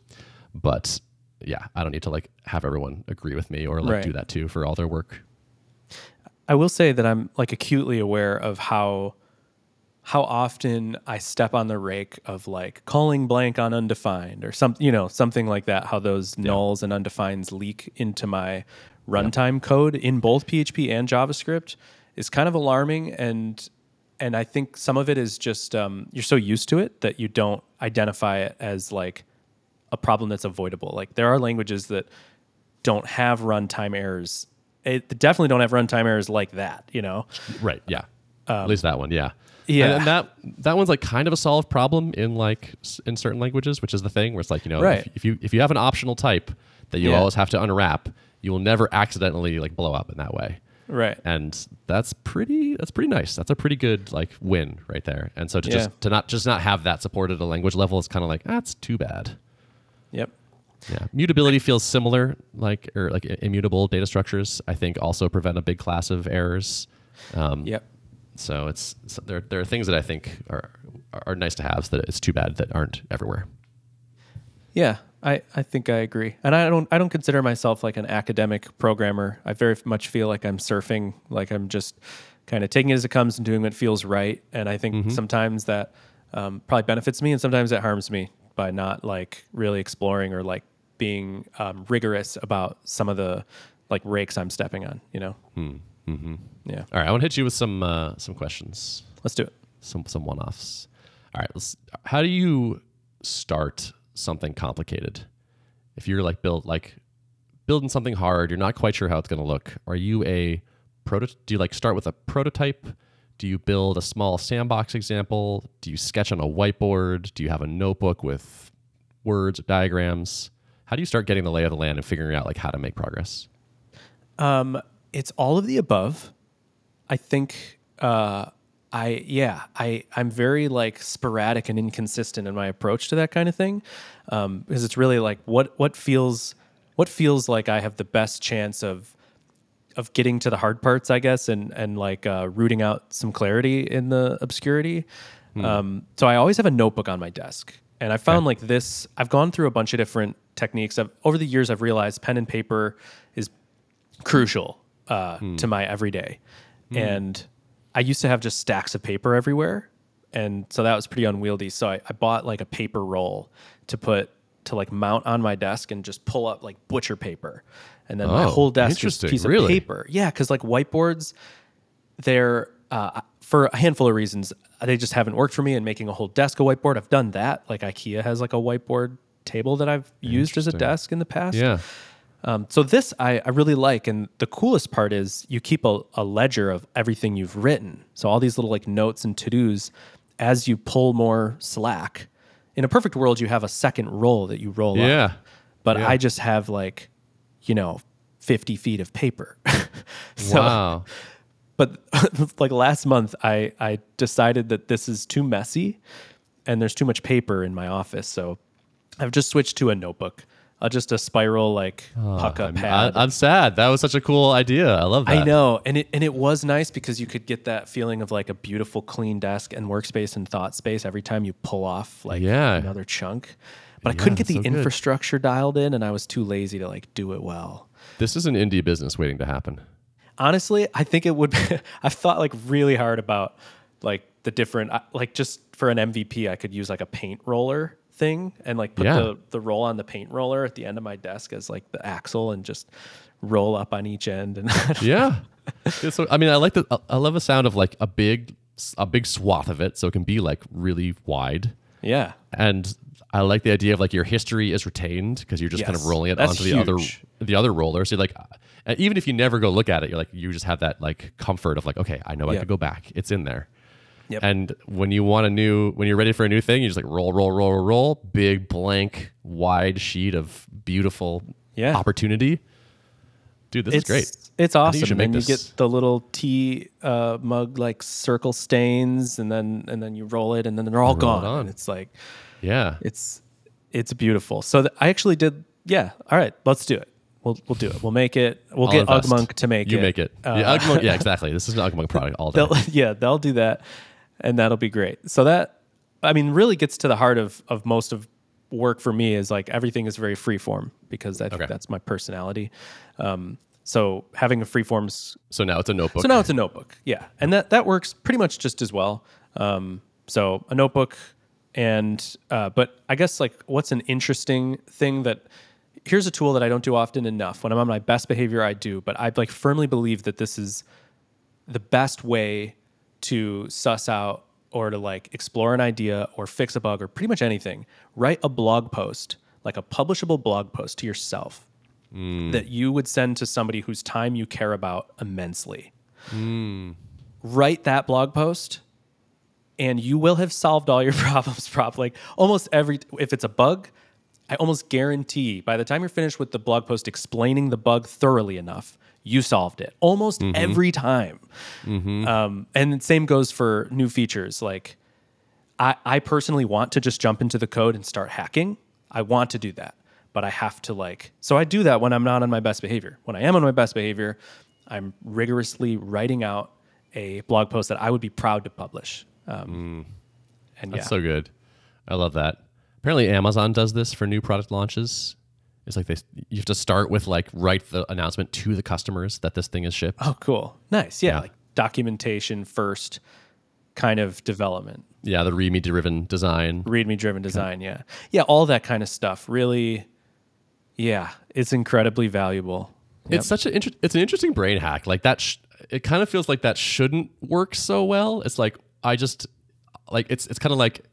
But yeah, I don't need to like have everyone agree with me or like Right. do that too for all their work. I will say that I'm like acutely aware of how how often I step on the rake of like calling blank on undefined or some you know something like that. How those nulls and undefines leak into my runtime code in both PHP and JavaScript is kind of alarming and and I think some of it is just um, you're so used to it that you don't identify it as like a problem that's avoidable. Like there are languages that don't have runtime errors. It definitely don't have runtime errors like that. You know, Right. Yeah. At least that one. Yeah. Um, yeah. And, and that that one's like kind of a solved problem in like in certain languages, which is the thing where it's like you know Right. if, if you if you have an optional type that you Yeah. always have to unwrap, you will never accidentally like blow up in that way. right? and that's pretty that's pretty nice that's a pretty good like win right there and so to Yeah. just to not just not have that supported at a language level is kind of like that's too bad Yep. Yeah mutability feels similar like or like immutable data structures i think also prevent a big class of errors um, Yep. so it's so there, there are things that i think are are nice to have so that it's too bad that aren't everywhere Yeah, I, I think I agree. And I don't I don't consider myself like an academic programmer. I very much feel like I'm surfing, like I'm just kind of taking it as it comes and doing what feels right. And I think sometimes that um, probably benefits me and sometimes it harms me by not like really exploring or like being um, rigorous about some of the like rakes I'm stepping on, you know? Yeah. all right i want to hit you with some uh, some questions Let's do it. some some one-offs. All right, let's, how do you start something complicated? If you're like build like building something hard, you're not quite sure how it's going to look. Are you a proto? Do you like start with a prototype? Do you build a small sandbox example? Do you sketch on a whiteboard? Do you have a notebook with words or diagrams? How do you start getting the lay of the land and figuring out like how to make progress? Um, it's all of the above. I think uh, I yeah I I'm very like sporadic and inconsistent in my approach to that kind of thing um, because it's really like what what feels what feels like I have the best chance of of getting to the hard parts, I guess, and and like uh, rooting out some clarity in the obscurity. Um, so I always have a notebook on my desk, and I found like this. I've gone through a bunch of different techniques. I've, over the years, I've realized pen and paper is crucial uh, to my everyday. And I used to have just stacks of paper everywhere. And so that was pretty unwieldy. So I, I bought like a paper roll to put to like mount on my desk and just pull up like butcher paper. And then my Oh, whole desk is a piece Really? of paper. Yeah, because like whiteboards, they're uh, for a handful of reasons. They just haven't worked for me. And making a whole desk a whiteboard, I've done that. Like IKEA has like a whiteboard table that I've used as a desk in the past. Yeah. Um, so this I, I really like, and the coolest part is you keep a, a ledger of everything you've written. So all these little like notes and to dos, as you pull more slack. In a perfect world, you have a second roll that you roll Yeah. up. But Yeah. I just have like, you know, fifty feet of paper. so, wow. But like last month, I I decided that this is too messy, and there's too much paper in my office. So I've just switched to a notebook, uh, just a spiral like Pukka I'm, pad. I, am sad. That was such a cool idea. I love that. I know, and it and it was nice because you could get that feeling of like a beautiful, clean desk and workspace and thought space every time you pull off like Yeah. another chunk. But I couldn't get the so infrastructure dialed in, and I was too lazy to like do it well. This is an indie business waiting to happen. Honestly, I think it would. Be, I've thought like really hard about like the different like just for an MVP, I could use like a paint roller thing and like put Yeah. the the roll on the paint roller at the end of my desk as like the axle and just roll up on each end and Yeah. So, I mean, I like the. I love the sound of like a big, a big swath of it, so it can be like really wide. Yeah. And I like the idea of like your history is retained because you're just kind of rolling it That's onto the other the other roller. So you're like, uh, even if you never go look at it, you're like you just have that like comfort of like, okay, I know I could go back. It's in there. Yep. And when you want a new, when you're ready for a new thing, you just like roll, roll, roll, roll, roll. Big blank, wide sheet of beautiful Yeah. opportunity. Dude, this it's is great. It's awesome. you and you get the little tea uh, mug like circle stains, and then and then you roll it, and then they're all roll it gone. on. It's like Yeah. it's it's beautiful. So th- I actually did. Yeah. All right. Let's do it. We'll we'll do it. We'll make it. We'll I'll get invest. Ugmonk to make You it. make it. Uh, yeah, Ugmonk, yeah, exactly. This is an Ugmonk product all day. they'll yeah they'll do that and that'll be great so that i mean really gets to the heart of of most of work for me is like everything is very free form because i think Okay. that's my personality um, so having a free forms So now it's a notebook. so now it's a notebook yeah. And that that works pretty much just as well. Um, so a notebook and uh, but i guess like what's an interesting thing that here's a tool that i don't do often enough. When i'm on my best behavior i do but i like firmly believe that this is the best way to suss out or to like explore an idea or fix a bug or pretty much anything. Write a blog post like a publishable blog post to yourself Mm. that you would send to somebody whose time you care about immensely. Mm. Write that blog post and you will have solved all your problems probably like almost every if it's a bug i almost guarantee by the time you're finished with the blog post explaining the bug thoroughly enough you solved it almost mm-hmm. every time. Mm-hmm. Um, and the same goes for new features. Like I, I personally want to just jump into the code and start hacking. I want to do that but i have to like so i do that when i'm not on my best behavior when i am on my best behavior i'm rigorously writing out a blog post that i would be proud to publish um, and yeah That's so good. I love that. Apparently, Amazon does this for new product launches. It's like they you have to start with like write the announcement to the customers that this thing is shipped. oh cool nice yeah, Yeah. like documentation first kind of development Yeah, the README driven design. readme driven design yeah yeah all that kind of stuff really yeah it's incredibly valuable It's such an inter- it's an interesting brain hack. Like that, sh- it kind of feels like that shouldn't work so well. It's like I just like it's it's kind of like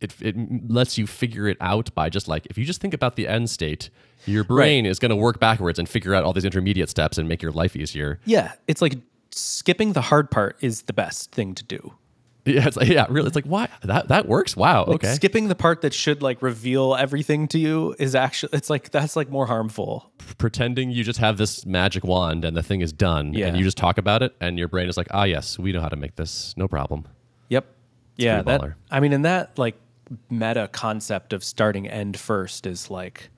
it it lets you figure it out by just like if you just think about the end state, your brain is going to work backwards and figure out all these intermediate steps and make your life easier. Yeah, it's like skipping the hard part is the best thing to do. Yeah, it's like yeah, really. It's like why that that works. Wow. Like okay. skipping the part that should like reveal everything to you is actually it's like that's like more harmful. Pretending you just have this magic wand and the thing is done, Yeah. and you just talk about it, and your brain is like, ah, yes, we know how to make this. No problem. Yep. Yeah, pretty that. I mean in that like meta concept of starting end first is like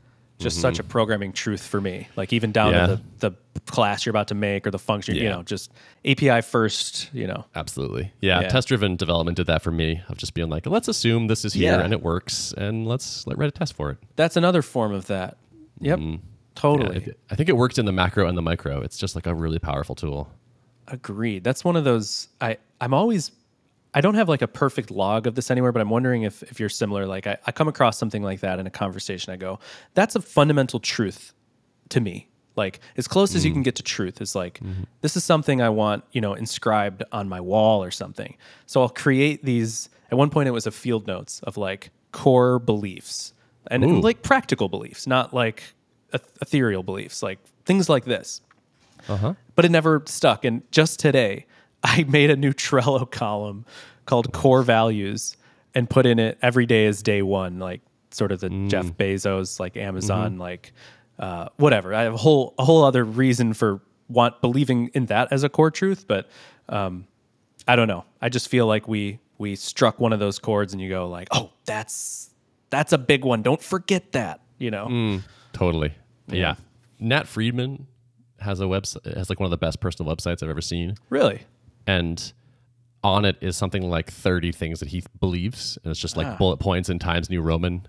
just such a programming truth for me. Like even down Mm-hmm. Yeah. to the, the class you're about to make or the function, you know, just API first, you know. Absolutely. Yeah, Yeah. test driven development did that for me of just being like, let's assume this is here Yeah. and it works and let's let write a test for it. That's another form of that. Yep. Mm-hmm. Yeah, Totally. it- I think it worked in the macro and the micro. It's just like a really powerful tool. Agreed. That's one of those I I'm always I don't have like a perfect log of this anywhere, but I'm wondering if if you're similar. Like I, I come across something like that in a conversation, I go, that's a fundamental truth to me. Like as close as you can get to truth is like this is something I want, you know, inscribed on my wall or something. So I'll create these at one point it was a field notes of like core beliefs and, Ooh. like practical beliefs, not like eth- ethereal beliefs, like things like this Uh huh. but it never stuck. And just today, I made a new Trello column called Core Values and put in it every day is day one, like sort of the Jeff Bezos, like Amazon, like uh, whatever. I have a whole a whole other reason for want believing in that as a core truth, but um, I don't know. I just feel like we we struck one of those chords, and you go like, oh, that's that's a big one. Don't forget that. You know. Totally. Yeah. Nat Friedman has a website, has like one of the best personal websites I've ever seen. Really. And on it is something like 30 things that he believes. And it's just like Ah. bullet points in Times New Roman.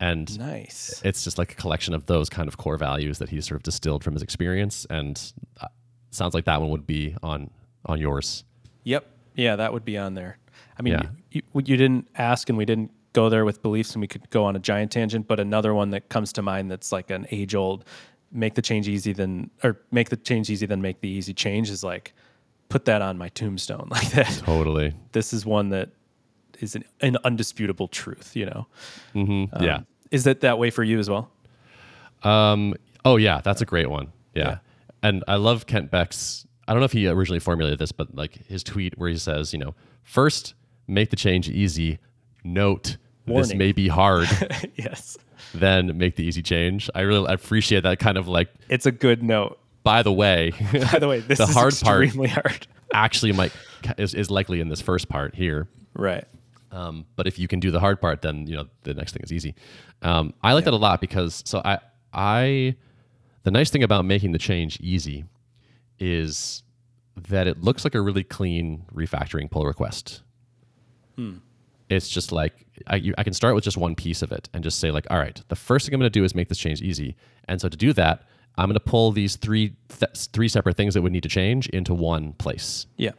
And Nice. it's just like a collection of those kind of core values that he's sort of distilled from his experience. And uh, sounds like that one would be on on yours. Yep. Yeah, that would be on there. I mean, Yeah. you, you, you didn't ask and we didn't go there with beliefs and we could go on a giant tangent, but another one that comes to mind that's like an age old make the change easy then or make the change easy then make the easy change is like put that on my tombstone like that. Totally. This is one that is an, an undisputable truth, you know. hmm yeah. Is that that way for you as well? Um, oh yeah, that's a great one. Yeah. Yeah. And I love Kent Beck's I don't know if he originally formulated this, but like his tweet where he says, you know, first make the change easy. Note this may be hard, yes. then make the easy change. I really appreciate that kind of like, It's a good note. By the way, By the way, this the is hard part extremely hard. actually might is, is likely in this first part here. Right. Um, but if you can do the hard part, then you know the next thing is easy. Um, I like that a lot because so I I the nice thing about making the change easy is that it looks like a really clean refactoring pull request. It's just like I, you, I can start with just one piece of it and just say like, all right, the first thing I'm going to do is make this change easy. And so to do that, I'm going to pull these three th- three separate things that would need to change into one place. Yeah.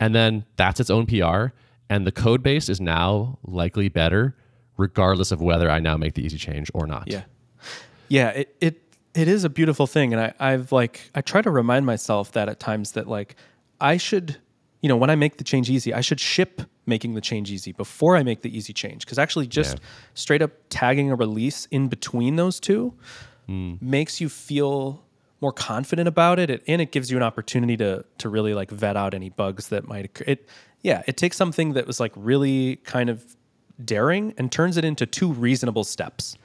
And then that's its own PR. And the code base is now likely better, regardless of whether I now make the easy change or not. Yeah. Yeah, it it it is a beautiful thing and I I've like I try to remind myself that at times that like I should you know, when I make the change easy, I should ship making the change easy before I make the easy change cuz actually just Yeah. straight up tagging a release in between those two Mm. makes you feel more confident about it it- and it gives you an opportunity to to really like vet out any bugs that might occur. It yeah, it takes something that was like really kind of daring and turns it into two reasonable steps.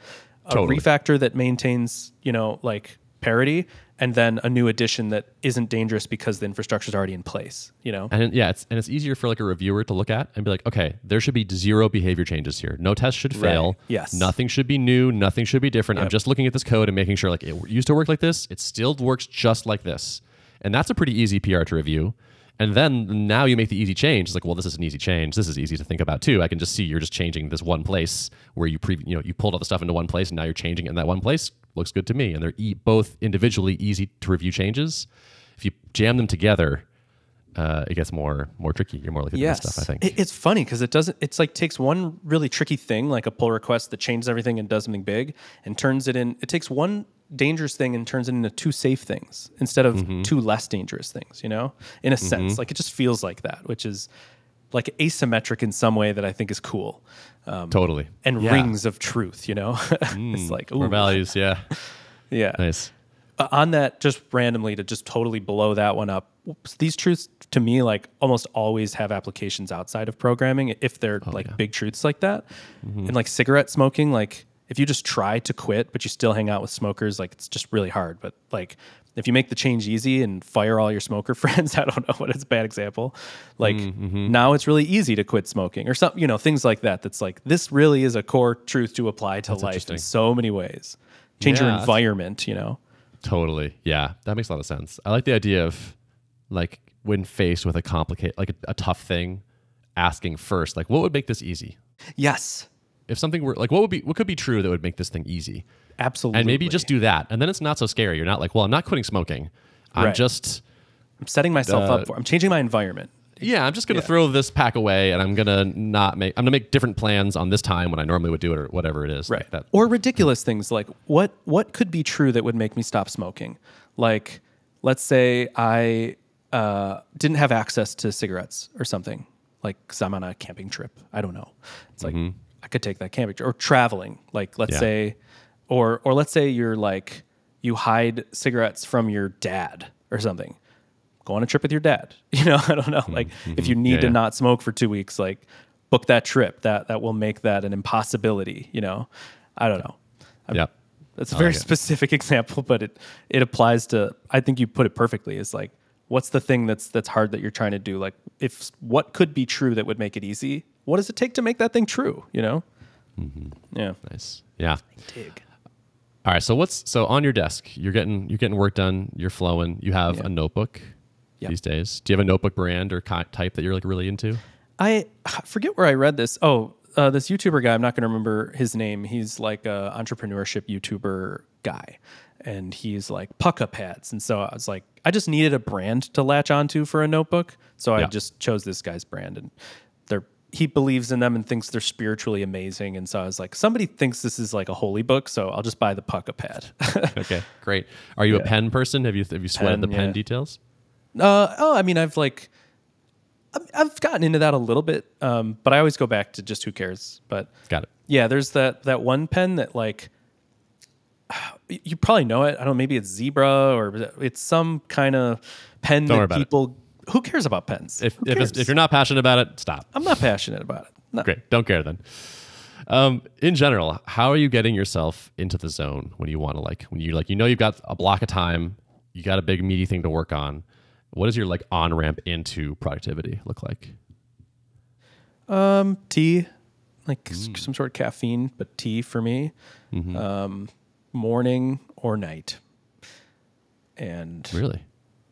A Totally. refactor that maintains, you know, like parity and then a new addition that isn't dangerous because the infrastructure is already in place, you know. And yeah, it's and it's easier for like a reviewer to look at and be like, okay, there should be zero behavior changes here. No test should fail. Yes. Nothing should be new. Nothing should be different. I'm just looking at this code and making sure like it used to work like this. It still works just like this. And that's a pretty easy PR to review. And then now you make the easy change. It's like, well, this is an easy change. This is easy to think about too. I can just see you're just changing this one place where you pre, you know, you pulled all the stuff into one place and now you're changing it in that one place. Looks good to me. And they're e- both individually easy to review changes. If you jam them together, uh, it gets more more tricky. You're more likely to miss stuff. I think. It- it's funny because it doesn't. It's like takes one really tricky thing, like a pull request that changes everything and does something big, and turns it in. It takes one dangerous thing and turns it into two safe things instead of Mm-hmm. two less dangerous things. You know, in a sense, like it just feels like that, which is like asymmetric in some way that I think is cool, um, totally. and Yeah. rings of truth. You know, it's mm, like More values. Yeah. yeah. Nice. Uh, on that just randomly to just totally blow that one up these truths to me like almost always have applications outside of programming if they're oh, like big truths like that mm-hmm. and like cigarette smoking like if you just try to quit but you still hang out with smokers like it's just really hard but like if you make the change easy and fire all your smoker friends i don't know what it's a bad example like mm, mm-hmm. now it's really easy to quit smoking or something you know things like that that's like this really is a core truth to apply to life in so many ways change Yeah, your environment you know Totally. Yeah. That makes a lot of sense. I like the idea of like when faced with a complicated, like a, a tough thing, asking first, like, what would make this easy? yes If something were like, what would be, what could be true that would make this thing easy? Absolutely. And maybe just do that. And then it's not so scary. You're not like, well, I'm not quitting smoking. I'm Right. just, I'm setting myself Uh, up for. I'm changing my environment. yeah, I'm just going to throw this pack away and I'm going to not make, I'm going to make different plans on this time when I normally would do it or whatever it is. Like that. Or ridiculous things like what what could be true that would make me stop smoking? Like, let's say I uh, didn't have access to cigarettes or something. Like, because I'm on a camping trip. I don't know. It's like I could take that camping or traveling. Like, let's Yeah. say, or or let's say you're like you hide cigarettes from your dad or something. Go on a trip with your dad. You know, I don't know. Like, mm-hmm. if you mm-hmm. need Yeah, to yeah. not smoke for two weeks, like book that trip. That that will make that an impossibility. You know, I don't know. Yeah. That's a very like it. specific example, but it it applies to. I think you put it perfectly. Is like, what's the thing that's that's hard that you're trying to do? Like, if what could be true that would make it easy? What does it take to make that thing true? You know? Mm-hmm. Yeah. Nice. Yeah. Dig. All right. So what's so on your desk? You're getting you're getting work done. You're flowing. You have Yeah. a notebook Yep. these days. Do you have a notebook brand or type that you're like really into? I I forget where I read this. Oh, uh, this YouTuber guy. I'm not going to remember his name. He's like a entrepreneurship YouTuber guy, and he's like Pukka pads. And so I was like, I just needed a brand to latch onto for a notebook, so I Yeah. just chose this guy's brand, and he believes in them and thinks they're spiritually amazing. And so I was like, somebody thinks this is like a holy book, so I'll just buy the Pukka pad. Okay, great. Are you a pen person? Have you have you sweated Pen, the pen yeah. details? Uh, oh, I mean, I've like, I've- gotten into that a little bit, um, but I always go back to just who cares. But Got it. yeah, there's that that one pen that like, you probably know it. I don't know, maybe it's Zebra or it's some kind of pen Don't that people. Who cares about pens? If if, cares? if you're not passionate about it, stop. I'm not passionate about it. No. Great. Don't care then. Um, in general, how are you getting yourself into the zone when you want to like when you like you know you've got a block of time, you got a big meaty thing to work on. What does your like on ramp into productivity look like? Um, tea, like Mm. some sort of caffeine, but tea for me. Mm-hmm. Um, morning or night. and Really?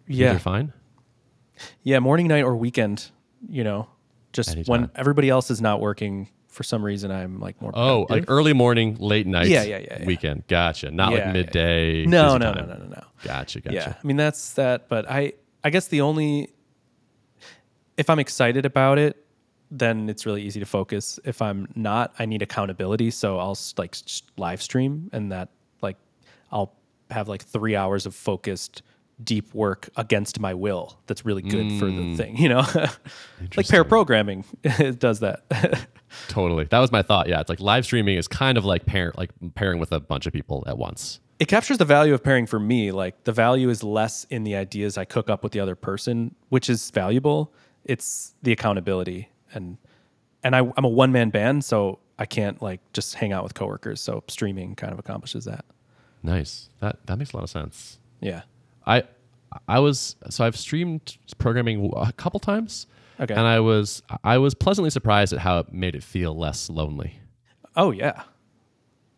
yeah, They're fine. Yeah, morning, night, or weekend. You know, just when everybody else is not working for some reason, I'm like more. Oh, like early morning, late night. Yeah, yeah, yeah, yeah. Weekend. Gotcha. Not Yeah, like yeah, midday. no, no, no, time. no, no, no. Gotcha. Gotcha. Yeah, I mean that's that. But I, I guess the only, if I'm excited about it, then it's really easy to focus. If I'm not, I need accountability. So I'll like live stream, and that like I'll have like three hours of focused deep work against my will. That's really good for the hmm. thing, you know. like pair programming it does that. Totally. That was my thought. Yeah, it's like live streaming is kind of like pair like pairing with a bunch of people at once. it captures the value of pairing for me. Like the value is less in the ideas I cook up with the other person, which is valuable. It's the accountability and and I, I'm a one man band, so I can't like just hang out with coworkers. So streaming kind of accomplishes that. Nice. That that makes a lot of sense. Yeah. I I was so I've streamed programming a couple times. Okay. And I was I was pleasantly surprised at how it made it feel less lonely. Oh yeah.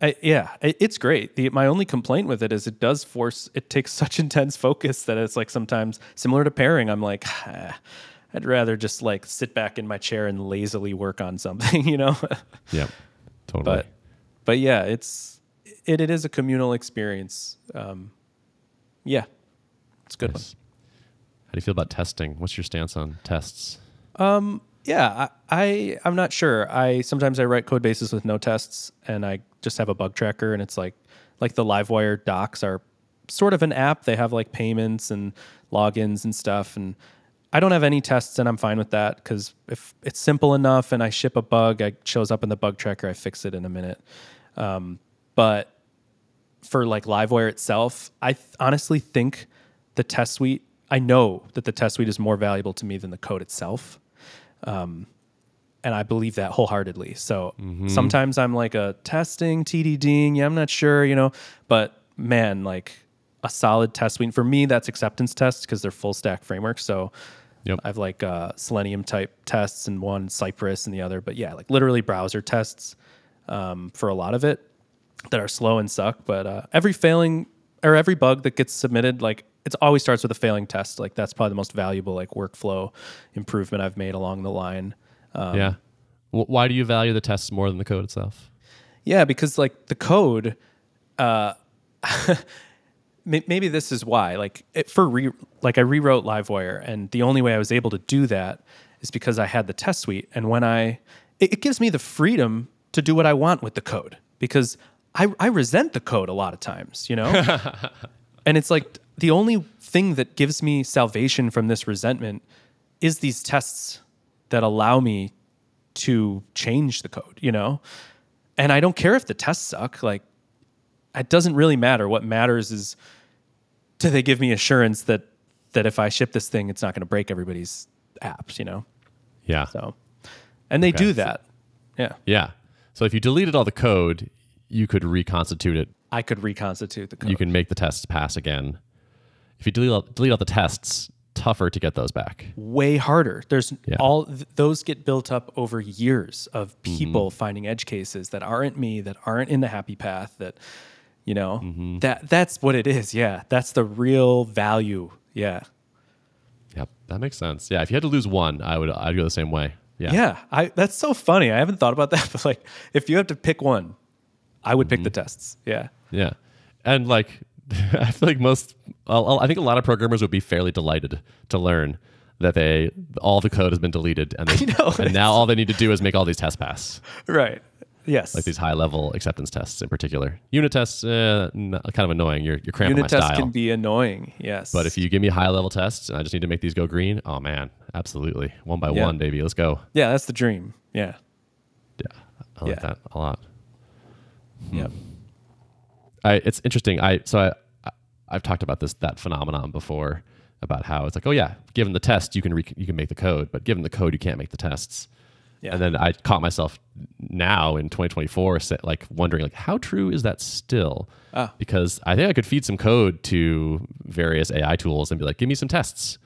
I, yeah, it's great. The, my only complaint with it is it does force. It takes such intense focus that it's like sometimes similar to pairing. I'm like, ah, I'd rather just like sit back in my chair and lazily work on something, you know. yeah, Totally. but but yeah, it's it, it is a communal experience. Um, yeah, it's good Nice. How do you feel about testing? What's your stance on tests? one. Yeah, I, I I'm not sure. I sometimes I write code bases with no tests, and I just have a bug tracker, and it's like like the Livewire docs are sort of an app. They have like payments and logins and stuff, and I don't have any tests, and I'm fine with that because if it's simple enough, and I ship a bug, it shows up in the bug tracker, I fix it in a minute. Um, but for like Livewire itself, I th- honestly think the test suite. I know that the test suite is more valuable to me than the code itself, um, and I believe that wholeheartedly. So sometimes I'm like a testing TDDing. Yeah, I'm not sure, you know, but man, like a solid test suite for me, that's acceptance tests because they're full stack frameworks. So Yep. I've like uh, Selenium type tests and one Cypress and the other, but yeah, like literally browser tests um, for a lot of it that are slow and suck. But uh, every failing or every bug that gets submitted, like it's always starts with a failing test. Like that's probably the most valuable like workflow improvement I've made along the line. Um, yeah. Wh- why do you value the tests more than the code itself? Yeah, because like the code, uh, maybe this is why. Like it, for re, like I rewrote Livewire, and the only way I was able to do that is because I had the test suite, and when I, it, it gives me the freedom to do what I want with the code because I I resent the code a lot of times, you know, and it's like the only thing that gives me salvation from this resentment is these tests that allow me to change the code, you know? And I don't care if the tests suck. Like, it doesn't really matter. What matters is do they give me assurance that that if I ship this thing, it's not going to break everybody's apps, you know? Yeah. So, and they Okay. do that. Yeah. Yeah. So if you deleted all the code, you could reconstitute it. I could reconstitute the code. You can make the tests pass again. If you delete all, delete all the tests, tougher to get those back. way harder. There's Yeah. all th- those get built up over years of Mm-hmm. people finding edge cases that aren't me, that aren't in the happy path. That you know Mm-hmm. that that's what it is. Yeah, that's the real value. Yeah, Yep. That makes sense. Yeah. If you had to lose one, I would I'd go the same way. Yeah. yeah. I that's so funny. I haven't thought about that, but like if you have to pick one, I would pick the Mm-hmm. tests. Yeah, Yeah. And like, I feel like most, I'll- I'll- think a lot of programmers would be fairly delighted to learn that they, all the code has been deleted and, they, know, and now all they need to do is make all these tests pass, right. Yes, like these high level acceptance tests in particular. Unit tests, uh, kind of annoying. You're, you're cramping unit my tests style. can be annoying. Yes, but if you give me high level tests and I just need to make these go green, oh man, absolutely. One by Yeah. one, baby. Let's go. yeah, that's the dream. Yeah, Yeah. I like Yeah. that a lot. yeah, I it's interesting. I so I, I I've talked about this that phenomenon before about how it's like, oh yeah, given the test, you can re- you can make the code, but given the code, you can't make the tests. Yeah. And then I caught myself now in 2024, sa- like wondering, like, how true is that still? Ah. Because I think I could feed some code to various AI tools and be like, give me some tests.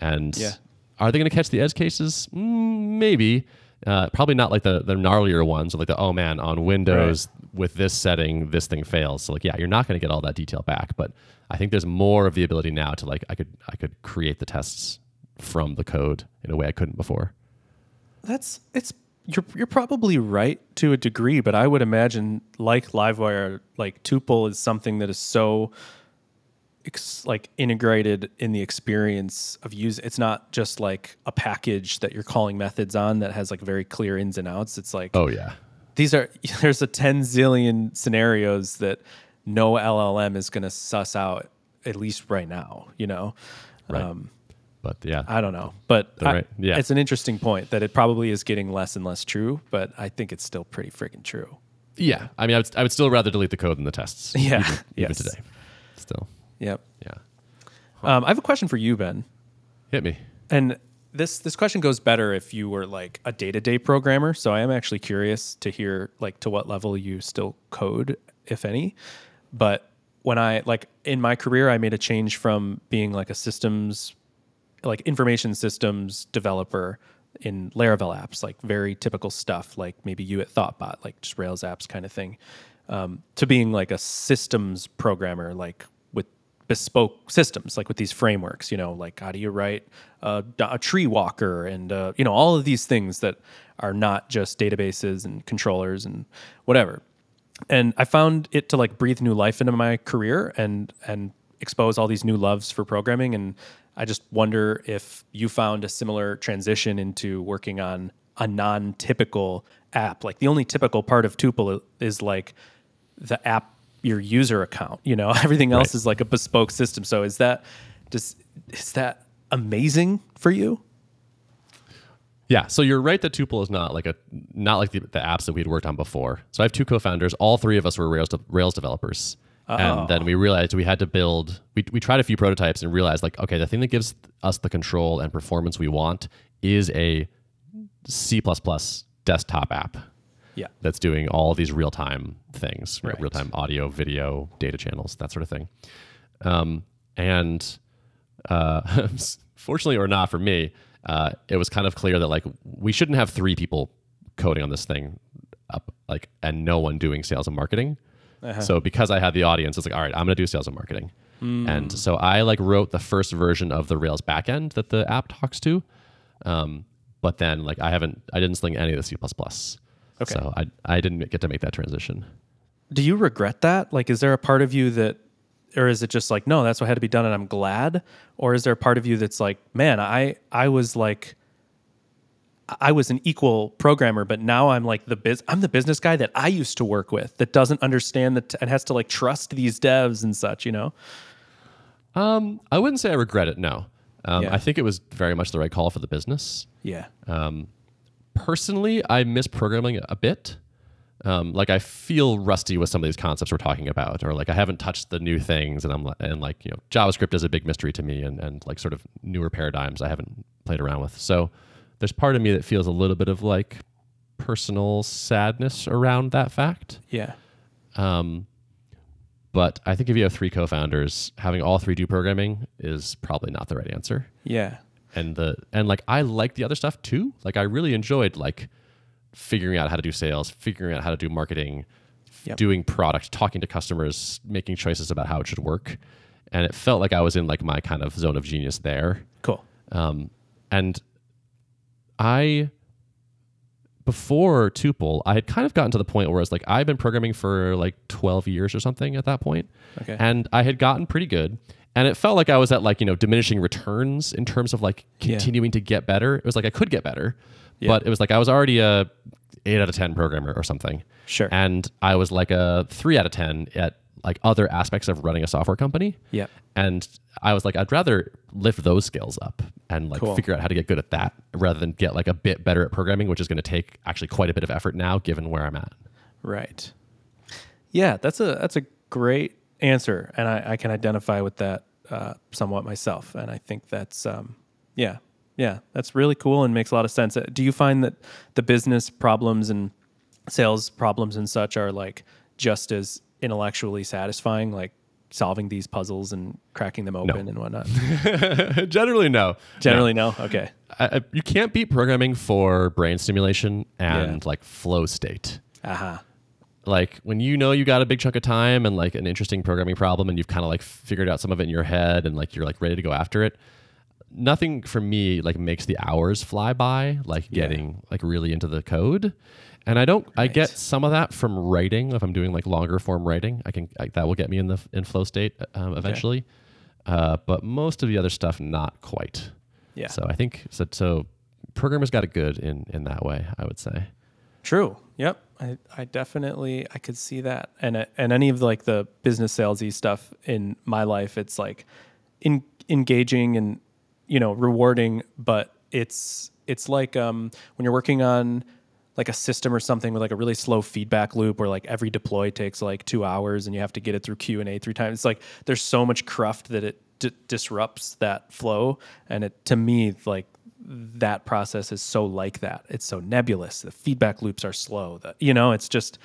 And Yeah. are they going to catch the edge cases? Mm, maybe. Uh, probably not like the the gnarlier ones, like the oh man, on Windows with this setting, this thing fails. So like, yeah, you're not going to get all that detail back. But I think there's more of the ability now to like I could I could create the tests from the code in a way I couldn't before. That's it's you're you're probably right to a degree, but I would imagine like Livewire, like Tuple is something that is so ex- like integrated in the experience of use. It's not just like a package that you're calling methods on that has like very clear ins and outs. It's like Oh yeah, these are there's a 10 zillion scenarios that no LLM is going to suss out at least right now, you know. Right. Um, but yeah, I don't know, but I- right. Yeah. it's an interesting point that it probably is getting less and less true, but I think it's still pretty freaking true. yeah. I mean, I would I would still rather delete the code than the tests. Yeah. even, even Yes. today. Still, Yep. yeah. Um, I have a question for you, Ben, Hit me. and this this question goes better if you were like a day to day programmer. So I am actually curious to hear like to what level you still code, if any. But when I like in my career, I made a change from being like a systems like information systems developer in Laravel apps, like very typical stuff, like maybe you at Thoughtbot, like just Rails apps kind of thing, um, to being like a systems programmer, like bespoke systems, like with these frameworks, you know, like how do you write a, a tree walker and, uh, you know, all of these things that are not just databases and controllers and whatever. And I found it to like breathe new life into my career and and expose all these new loves for programming. And I just wonder if you found a similar transition into working on a non-typical app. Like the only typical part of Tuple is like the app your user account you know everything else Right. is like a bespoke system so is that just is that amazing for you Yeah, so you're right that Tuple is not like a not like the, the apps that we had worked on before. So I have two co-founders. All three of us were Rails de- Rails developers, and then oh. we realized we had to build. We we tried a few prototypes and realized like okay, the thing that gives us the control and performance we want is a C desktop app yeah that's doing all these real time things, right? Right. real time audio, video, data channels, that sort of thing. Um, and uh, fortunately or not for me, uh, it was kind of clear that like we shouldn't have three people coding on this thing up, like, and no one doing sales and marketing. So because I had the audience, it's like, all right, I'm gonna do sales and marketing. And so I like wrote the first version of the Rails backend that the app talks to. Um, but then like I haven't, I didn't sling any of the C++. Okay. So I, I didn't get to make that transition. do you regret that? Like, is there a part of you that, or is it just like, no, that's what had to be done, and I'm glad? Or is there a part of you that's like, man, I I was like, I was an equal programmer, but now I'm like the biz, I'm the business guy that I used to work with that doesn't understand that and has to like trust these devs and such, you know? Um, I wouldn't say I regret it. No, um, Yeah. I think it was very much the right call for the business. Yeah. Personally, I miss programming a bit. Um, like I feel rusty with some of these concepts we're talking about, or like I haven't touched the new things, and I'm and like you know JavaScript is a big mystery to me, and and like sort of newer paradigms I haven't played around with. So there's part of me that feels a little bit of like personal sadness around that fact. Yeah. Um, but I think if you have three co-founders, having all three do programming is probably not the right answer. Yeah. And the and like I like the other stuff too. Like I really enjoyed like figuring out how to do sales, figuring out how to do marketing, Yep. doing product, talking to customers, making choices about how it should work. And it felt like I was in like my kind of zone of genius there. Cool. Um, and I, before Tuple, I had kind of gotten to the point where it's like I've been programming for like 12 years or something at that point. Okay. And I had gotten pretty good. And it felt like I was at like, you know, diminishing returns in terms of like Yeah. continuing to get better. It was like I could get better, Yeah. but it was like I was already a eight out of 10 programmer or something. Sure. And I was like a three out of 10 at like other aspects of running a software company. Yep. And I was like, I'd rather lift those skills up and like Cool. figure out how to get good at that rather than get like a bit better at programming, which is going to take actually quite a bit of effort now, given where I'm at. Right. Yeah, that's a that's a great answer, and I, I can identify with that uh, somewhat myself. And I think that's um, yeah, yeah, that's really cool and makes a lot of sense. Uh, Do you find that the business problems and sales problems and such are like just as intellectually satisfying, like solving these puzzles and cracking them open and whatnot? Generally, no. Generally, no. Okay. I, you can't beat programming for brain stimulation and Yeah. like flow state. Uh-huh. Like when you know you got a big chunk of time and like an interesting programming problem and you've kind of like figured out some of it in your head and like you're like ready to go after it. Nothing for me like makes the hours fly by like Yeah. getting like really into the code. And I don't I get some of that from writing if I'm doing like longer form writing. I can I, that will get me in the in flow state um, eventually. Uh, but most of the other stuff not quite. Yeah. So I think so. So programmers got it good in in that way. I would say. True. Yep. I, I definitely I could see that. And and any of like the business salesy stuff in my life, it's like in, engaging and you know rewarding, but it's it's like um, when you're working on like a system or something with like a really slow feedback loop where like every deploy takes like two hours and you have to get it through Q and A three times. It's like there's so much cruft that it d- disrupts that flow, and it to me like that process is so like that. It's so nebulous. The feedback loops are slow. The, you know, it's just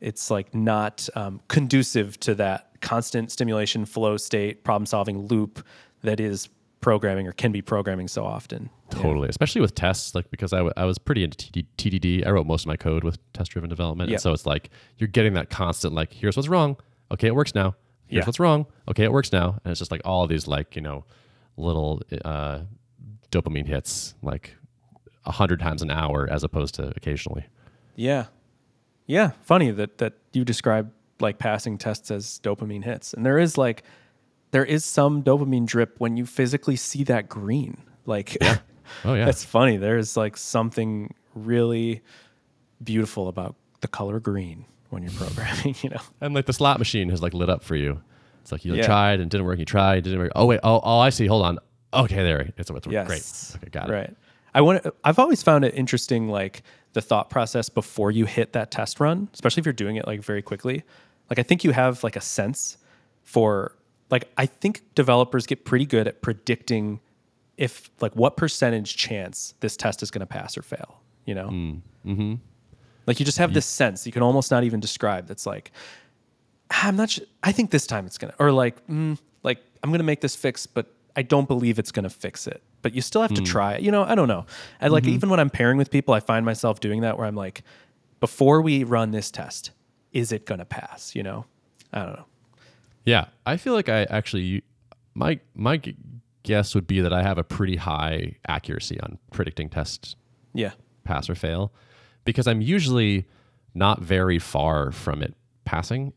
it's like not um, conducive to that constant stimulation flow state problem solving loop that is programming or can be programming so often. Yeah. Totally, especially with tests, like because I, w- I was pretty into TD- TDD. I wrote most of my code with test driven development, Yeah. and so it's like you're getting that constant like, here's what's wrong. Okay, it works now. Here's Yeah. what's wrong. Okay, it works now, and it's just like all these like you know little uh, dopamine hits like a hundred times an hour as opposed to occasionally. Yeah. Yeah. Funny that that you describe like passing tests as dopamine hits. And there is like there is some dopamine drip when you physically see that green. Like Oh yeah, that's funny. There's like something really beautiful about the color green when you're programming, you know. and like the slot machine has like lit up for you. It's like you Yeah. tried and didn't work. You tried, didn't work. Oh wait, oh oh I see. Hold on. Okay, there. It's, it's Yes. great. Okay, got it. Right. I want I've always found it interesting like the thought process before you hit that test run, especially if you're doing it like very quickly. Like I think you have like a sense for like I think developers get pretty good at predicting if like what percentage chance this test is going to pass or fail, you know? Mm-hmm. Like you just have this sense you can almost not even describe that's like "Ah, I'm not sure I think this time it's going to or like mm, like I'm going to make this fix but I don't believe it's going to fix it. But you still have to hmm. try it. You know, I don't know. I like mm-hmm. even when I'm pairing with people I find myself doing that where I'm like before we run this test, is it going to pass, you know? I don't know. Yeah, I feel like I actually my my guess would be that I have a pretty high accuracy on predicting test Yeah. pass or fail because I'm usually not very far from it passing.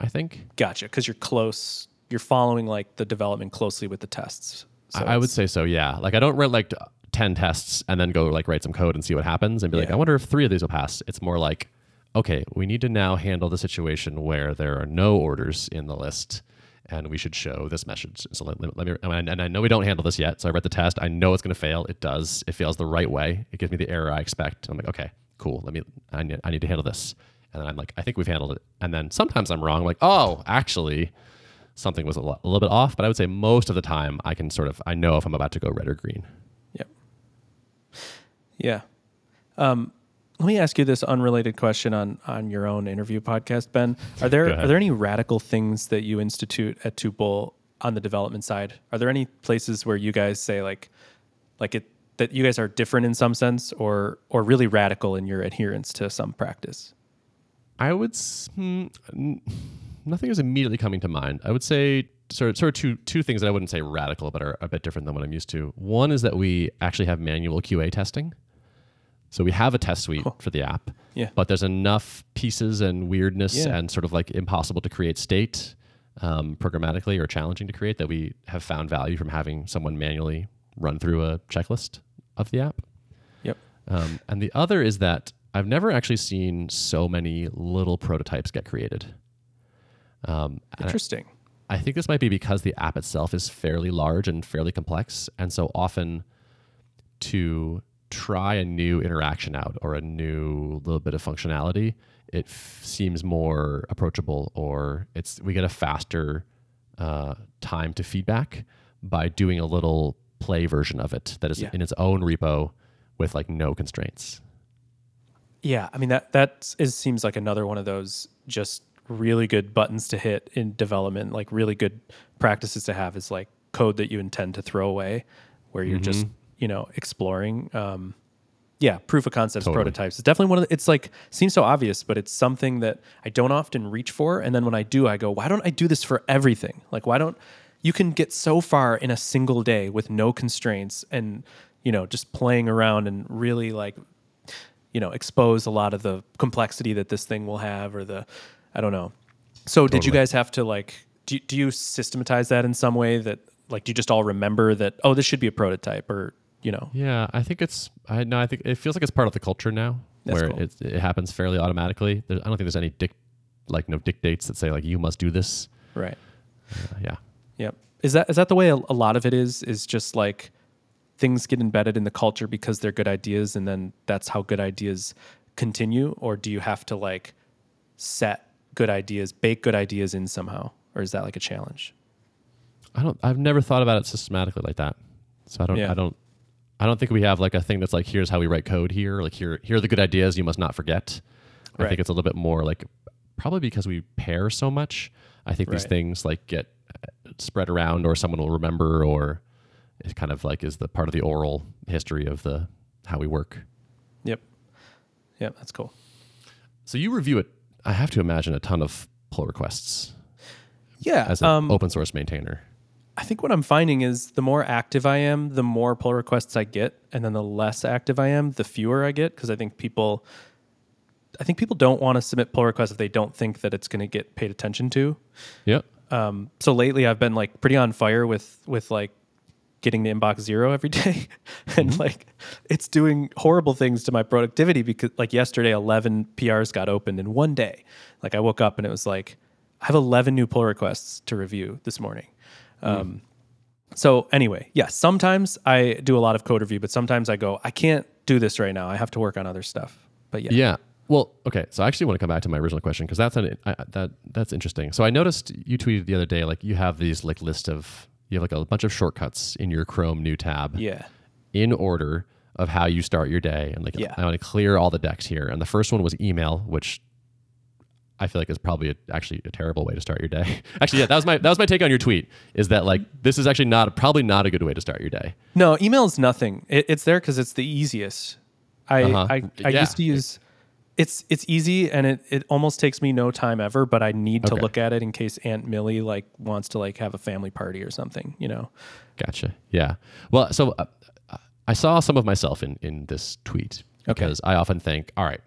I think Gotcha, cuz you're close. You're following like the development closely with the tests. So I, I would say so. Yeah, like I don't write like ten tests and then go like write some code and see what happens and be like, I wonder if three of these will pass. It's more like, okay, we need to now handle the situation where there are no orders in the list. And we should show this message. So let, let me, and I- know we don't handle this yet. So I read the test. I know it's going to fail. It does. It fails the right way. It gives me the error I expect. I'm like, okay, cool. Let me. I need, I need to handle this. And then I'm like, I think we've handled it. And then sometimes I'm wrong. I'm like, oh, actually, something was a, a little bit off. But I would say most of the time, I can sort of I know if I'm about to go red or green. Yep. Yeah. Um, let me ask you this unrelated question on on your own interview podcast, Ben. Are there are there any radical things that you institute at Tuple on the development side? Are there any places where you guys say like like it that you guys are different in some sense or or really radical in your adherence to some practice? I would. hmm, nothing is immediately coming to mind. I would say sort of, sort of two two things that I wouldn't say radical, but are a bit different than what I'm used to. One is that we actually have manual QA testing. So we have a test suite for the app, Yeah. but there's enough pieces and weirdness Yeah. and sort of like impossible to create state um, programmatically or challenging to create that we have found value from having someone manually run through a checklist of the app. Yep. Um, and the other is that I've never actually seen so many little prototypes get created. Um, and I- Interesting. I think this might be because the app itself is fairly large and fairly complex. And so often to try a new interaction out or a new little bit of functionality, it f- seems more approachable or it's we get a faster uh, time to feedback by doing a little play version of it that is Yeah. in its own repo with like no constraints. Yeah, I mean that that is seems like another one of those just really good buttons to hit in development, like really good practices to have is like code that you intend to throw away, where you're just you know, exploring. Um, yeah, proof of concepts, Totally. prototypes. It's definitely one of the, it's like seems so obvious, but it's something that I don't often reach for. And then when I do, I go, why don't I do this for everything? Like, why don't you can get so far in a single day with no constraints and you know just playing around and really like you know expose a lot of the complexity that this thing will have or the I don't know. So did you guys have to like do, do you systematize that in some way that like do you just all remember that oh this should be a prototype or you know Yeah, I think it's. I no, I think it feels like it's part of the culture now, That's where cool. it it happens fairly automatically. There, I don't think there's any dic, like no dictates that say like you must do this. right Uh, yeah, Yep. Is that is that the way a, a lot of it is? Is just like things get embedded in the culture because they're good ideas, and then that's how good ideas continue, or do you have to like set good ideas, bake good ideas in somehow, or is that like a challenge? I don't. I've never thought about it systematically like that. So I don't. Yeah. I don't. I don't think we have like a thing that's like here's how we write code here. Like here here are the good ideas you must not forget. I Right. think it's a little bit more like probably because we pair so much. I think these things like get uh, spread around, or someone will remember, or it kind of like is the part of the oral history of the how we work. Yep. Yep. That's cool. So you review it. I have to imagine a ton of pull requests Yeah. as an um, open source maintainer. I think what I'm finding is the more active I am, the more pull requests I get, and then the less active I am, the fewer I get because I think people I think people don't want to submit pull requests if they don't think that it's going to get paid attention to. Yeah. Um, so lately I've been like pretty on fire with with like getting the inbox zero every day and like it's doing horrible things to my productivity because like yesterday 11 PRs got opened in one day. Like I woke up and it was like I have 11 new pull requests to review this morning. Um, so anyway, yes, sometimes I do a lot of code review, but sometimes I go, I can't do this right now. I have to work on other stuff. But yeah. Yeah. Well, okay. So I actually want to come back to my original question because that's an, I, that that's interesting. So I noticed you tweeted the other day like you have these like list of you have like a bunch of shortcuts in your Chrome new tab Yeah. in order of how you start your day and like Yeah. I want to clear all the decks here. And the first one was email, which I feel like is probably a, actually a terrible way to start your day. actually, yeah, that was my that was my take on your tweet. Is that like this is actually not probably not a good way to start your day. No, email is nothing. It, it's there because it's the easiest. I Uh-huh. I, I Yeah. used to use. It's it's easy and it, it almost takes me no time ever, but I need to look at it in case Aunt Millie like wants to like have a family party or something. You know. Gotcha. Yeah. Well, so uh, I saw some of myself in in this tweet because I often think, all right,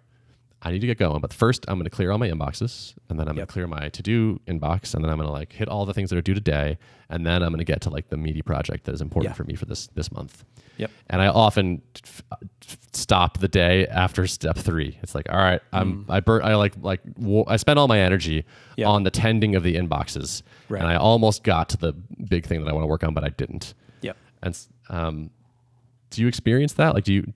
I need to get going, but first I'm going to clear all my inboxes, and then I'm going to clear my to do inbox, and then I'm going to like hit all the things that are due today, and then I'm going to get to like the meaty project that is important Yeah. for me for this this month. Yep. And I often f- f- stop the day after step three. It's like, all right, I'm I bur- I like like wo- I spent all my energy Mm. Yeah. on the tending of the inboxes, Right. and I almost got to the big thing that I want to work on, but I didn't. Yep. And um, do you experience that? Like, do you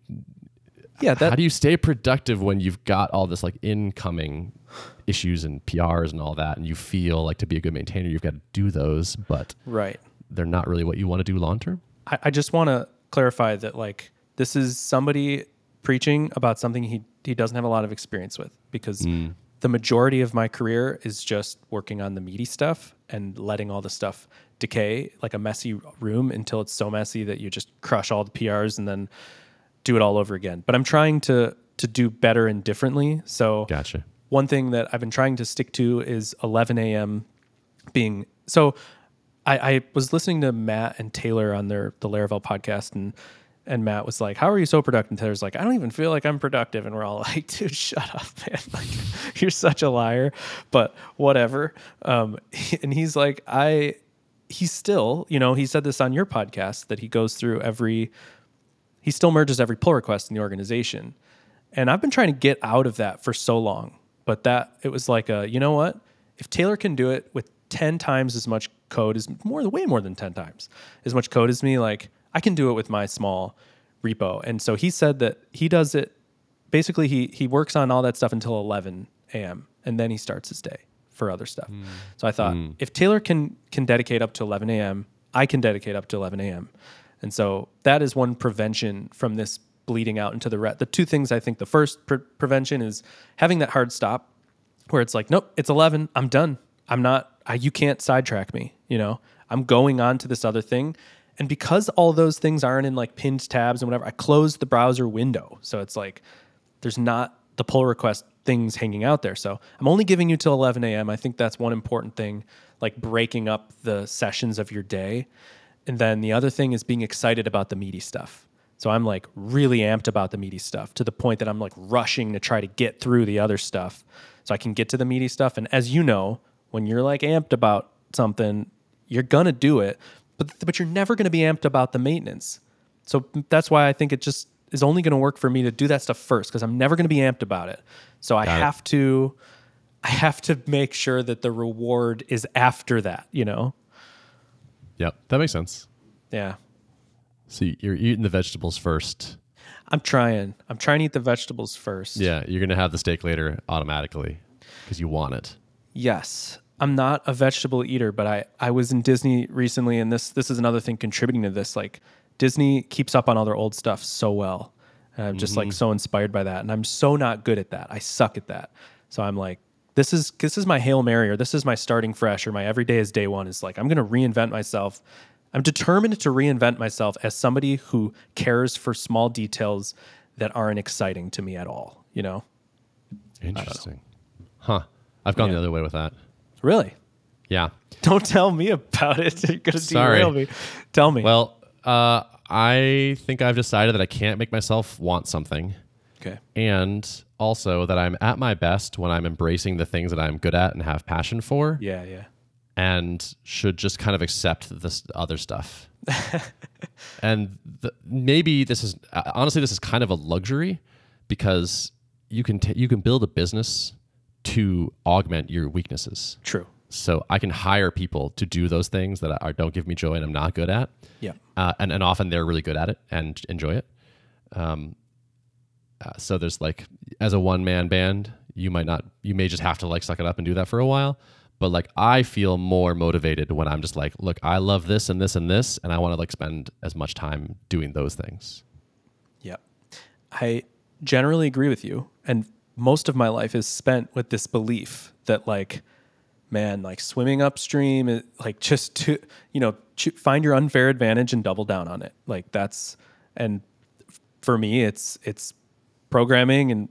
Yeah. That how do you stay productive when you've got all this like incoming issues and PRs and all that, and you feel like to be a good maintainer, you've got to do those, but right. they're not really what you want to do long term. I, I just want to clarify that like this is somebody preaching about something he he doesn't have a lot of experience with because hmm. the majority of my career is just working on the meaty stuff and letting all the stuff decay like a messy room until it's so messy that you just crush all the PRs and then do it all over again. But I'm trying to to do better and differently. So Gotcha. one thing that I've been trying to stick to is 11 a.m. being so. I, I was listening to Matt and Taylor on their the Laravel podcast, and and Matt was like, "How are you so productive?" And Taylor's like, "I don't even feel like I'm productive," and we're all like, "Dude, shut up, man! Like, you're such a liar." But whatever. Um, and he's like, "I." He's still, you know, he said this on your podcast that he goes through every he still merges every pull request in the organization. And I've been trying to get out of that for so long. But that it was like a, you know what? If Taylor can do it with 10 times as much code as more way more than 10 times as much code as me, like I can do it with my small repo. And so he said that he does it basically he he works on all that stuff until 11 a.m. and then he starts his day for other stuff. Hmm. So I thought hmm. if Taylor can can dedicate up to 11 a.m., I can dedicate up to 11 a.m. And so that is one prevention from this bleeding out into the rest. The two things I think the first pre- prevention is having that hard stop where it's like, nope, it's 11. I'm done. I'm not, I, you can't sidetrack me. You know, I'm going on to this other thing. And because all those things aren't in like pinned tabs and whatever, I closed the browser window. So it's like there's not the pull request things hanging out there. So I'm only giving you till 11 a.m. I think that's one important thing, like breaking up the sessions of your day. And then the other thing is being excited about the meaty stuff. So I'm like really amped about the meaty stuff to the point that I'm like rushing to try to get through the other stuff so I can get to the meaty stuff. And as you know, when you're like amped about something, you're gonna do it, but but you're never gonna be amped about the maintenance. So that's why I think it just is only gonna work for me to do that stuff first because I'm never gonna be amped about it. So I Got it. have to I have to make sure that the reward is after that, you know? Yep, that makes sense. Yeah. So you're eating the vegetables first. I'm trying. I'm trying to eat the vegetables first. Yeah, you're gonna have the steak later automatically because you want it. Yes. I'm not a vegetable eater, but I, I was in Disney recently and this this is another thing contributing to this. Like Disney keeps up on all their old stuff so well. And I'm just like mm-hmm. so inspired by that. And I'm so not good at that. I suck at that. So I'm like, this is this is my Hail Mary or this is my starting fresh or my every day is day one is like I'm gonna reinvent myself. I'm determined to reinvent myself as somebody who cares for small details that aren't exciting to me at all, you know? Interesting. Huh. I've gone Yeah. the other way with that. Really? Yeah. Don't tell me about it. You're gonna Sorry. derail me. Tell me. Well, uh, I think I've decided that I can't make myself want something, okay. and also that I'm at my best when I'm embracing the things that I'm good at and have passion for, Yeah, yeah. and should just kind of accept this other stuff. and the, maybe this is uh, honestly this is kind of a luxury because you can t- you can build a business to augment your weaknesses. True. So I can hire people to do those things that are, don't give me joy and I'm not good at. Yeah. Uh, and, and often they're really good at it and enjoy it. Um, uh, so there's like, as a one man band, you might not, you may just have to like suck it up and do that for a while. But like, I feel more motivated when I'm just like, look, I love this and this and this, and I want to like spend as much time doing those things. Yeah. I generally agree with you. And most of my life is spent with this belief that like, man, like swimming upstream, is, like just to, you know, find your unfair advantage and double down on it. Like that's, and for me, it's, it's programming and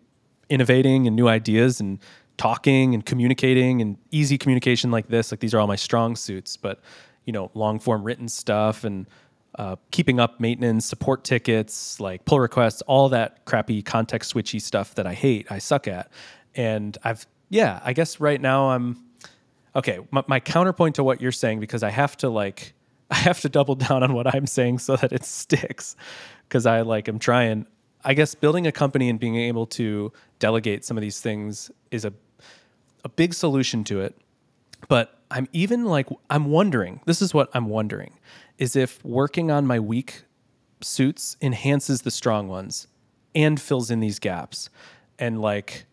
innovating and new ideas and talking and communicating and easy communication like this. Like these are all my strong suits, but you know, long form written stuff and uh, keeping up maintenance, support tickets, like pull requests, all that crappy context switchy stuff that I hate, I suck at. And I've, yeah, I guess right now I'm, okay, my, my counterpoint to what you're saying, because I have to like, I have to double down on what I'm saying so that it sticks. Cause I like, am trying, I guess building a company and being able to delegate some of these things is a, a big solution to it. But I'm even like, I'm wondering, this is what I'm wondering, is if working on my weak suits enhances the strong ones and fills in these gaps. And like,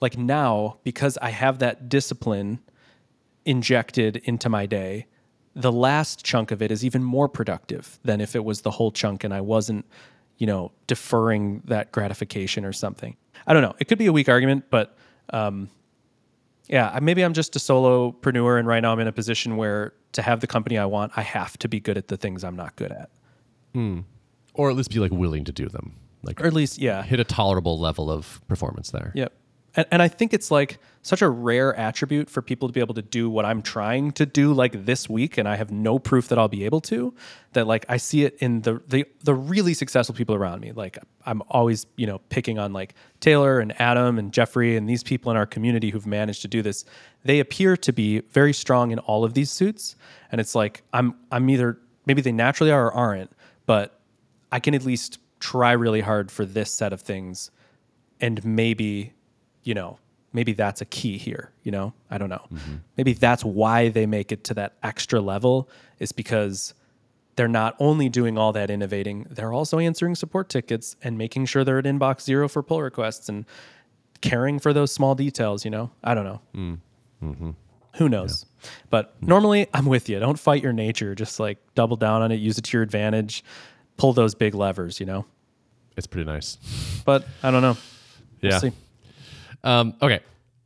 like now, because I have that discipline injected into my day, the last chunk of it is even more productive than if it was the whole chunk and I wasn't, you know, deferring that gratification or something. I don't know. It could be a weak argument, but um, yeah, maybe I'm just a solopreneur, and right now I'm in a position where to have the company I want, I have to be good at the things I'm not good at, hmm. Or at least be like willing to do them. Like or at least, yeah, hit a tolerable level of performance there. Yep. And, and I think it's like such a rare attribute for people to be able to do what I'm trying to do like this week, and I have no proof that I'll be able to. That like I see it in the the the really successful people around me. Like I'm always you know picking on like Taylor and Adam and Jeffrey and these people in our community who've managed to do this. They appear to be very strong in all of these suits, and it's like I'm I'm either maybe they naturally are or aren't, but I can at least try really hard for this set of things and maybe you know maybe that's a key here you know? I don't know. Maybe that's why they make it to that extra level is because they're not only doing all that innovating they're also answering support tickets and making sure they're at inbox zero for pull requests and caring for those small details you know? I don't know. Mm. Mm-hmm. Who knows? But normally i'm with you. Don't fight your nature. Just like double down on it use it to your advantage pull those big levers you know? It's pretty nice. but i don't know. We'll Yeah. see. Um, okay,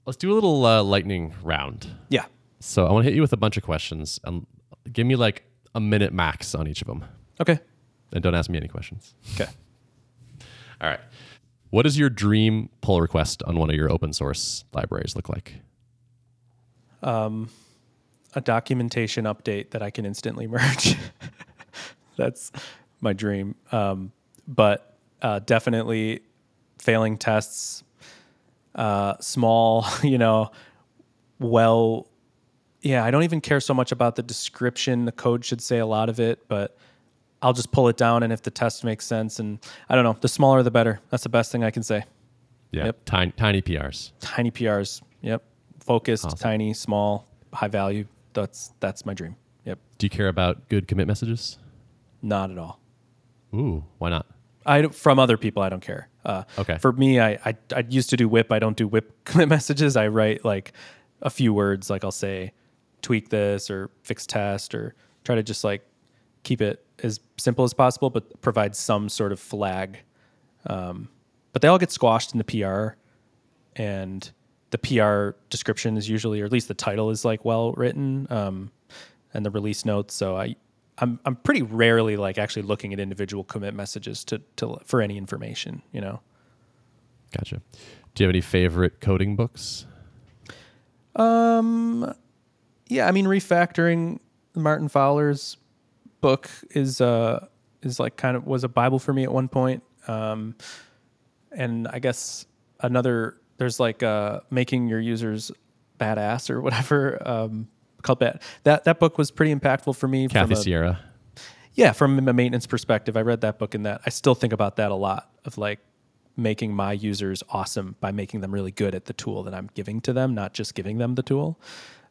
let's do a little uh, lightning round. yeah So I want to hit you with a bunch of questions and give me like a minute max on each of them. Okay. And don't ask me any questions. Okay. All right. What does your dream pull request on one of your open source libraries look like? Um, A documentation update that I can instantly merge. That's my dream. Um, but uh, definitely failing tests, uh, small, you know, well, yeah, I don't even care so much about the description. The code should say a lot of it, but I'll just pull it down. And if the test makes sense, and I don't know, the smaller the better. That's the best thing I can say. Yeah. Yep. Tiny, tiny PRs. Tiny PRs. Yep. Focused, Awesome. tiny, small, high value. That's that's my dream. Yep. Do you care about good commit messages? Not at all. Ooh, why not? I from other people, I don't care. Uh, Okay. For me, I, I I used to do whip. I don't do whip commit messages. I write like a few words, like I'll say, tweak this or fix test or try to just like keep it as simple as possible, but provide some sort of flag. Um, but they all get squashed in the PR, and the PR description is usually, or at least the title is like well written, um, and the release notes. So I, I'm I'm pretty rarely like actually looking at individual commit messages to to for any information. You know. Gotcha. Do you have any favorite coding books? Um, yeah, I mean, refactoring Martin Fowler's book is uh is like kind of was a bible for me at one point. Um, and I guess another there's like uh making your users badass or whatever um called bad. That that book was pretty impactful for me Kathy from a, Sierra. yeah from a maintenance perspective. I read that book and that i still think about that a lot of like making my users awesome by making them really good at the tool that i'm giving to them not just giving them the tool.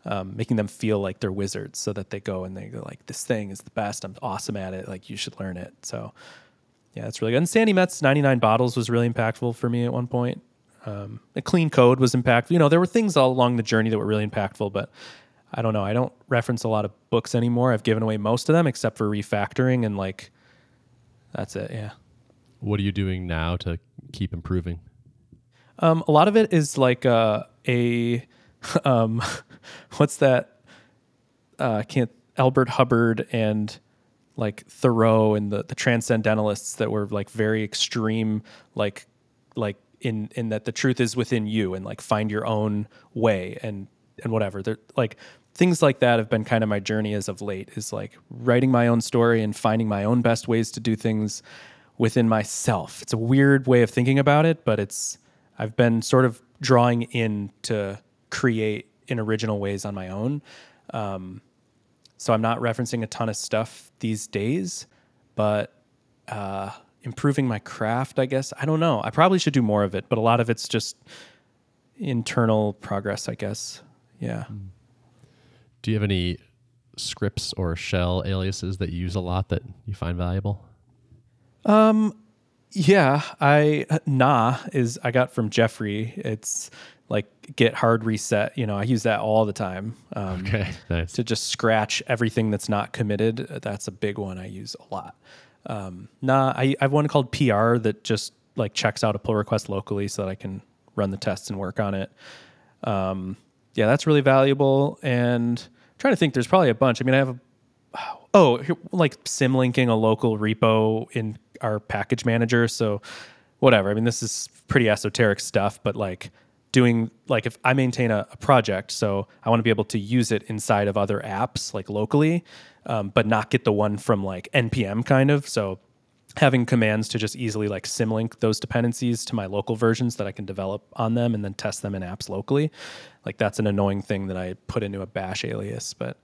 Um, making them feel like they're wizards so that they go and they go like this thing is the best. I'm awesome at it. Like you should learn it. So yeah that's really good. And Sandi Metz 99 bottles was really impactful for me at one point. Um, a clean code was impactful. You know there were things all along the journey that were really impactful but I don't know. I don't reference a lot of books anymore. I've given away most of them except for refactoring and like that's it. Yeah. What are you doing now to keep improving? Um, a lot of it is like uh, a um, what's that? Uh, can't Elbert Hubbard and like Thoreau and the the transcendentalists that were like very extreme, like like in in that the truth is within you and like find your own way and and whatever. They're like things like that have been kind of my journey as of late. Is like writing my own story and finding my own best ways to do things within myself. It's a weird way of thinking about it, but it's I've been sort of drawing in to create in original ways on my own. Um, so I'm not referencing a ton of stuff these days, but uh, improving my craft, I guess. I don't know. I probably should do more of it, but a lot of it's just internal progress, I guess. Yeah. Do you have any scripts or shell aliases that you use a lot that you find valuable? Um, Yeah, I nah is I got from Jeffrey. It's like git hard reset. You know, I use that all the time. Um, Okay, nice. to just scratch everything that's not committed. That's a big one I use a lot. Um, nah, I, I have one called PR that just like checks out a pull request locally so that I can run the tests and work on it. Um, yeah, that's really valuable. And I'm trying to think, there's probably a bunch. I mean, I have a oh, like symlinking a local repo in our package manager. So whatever. I mean, this is pretty esoteric stuff, but like doing like if I maintain a, a project, so I want to be able to use it inside of other apps like locally, um, but not get the one from like npm kind of. So having commands to just easily like symlink those dependencies to my local versions that I can develop on them and then test them in apps locally. Like that's an annoying thing that I put into a bash alias, but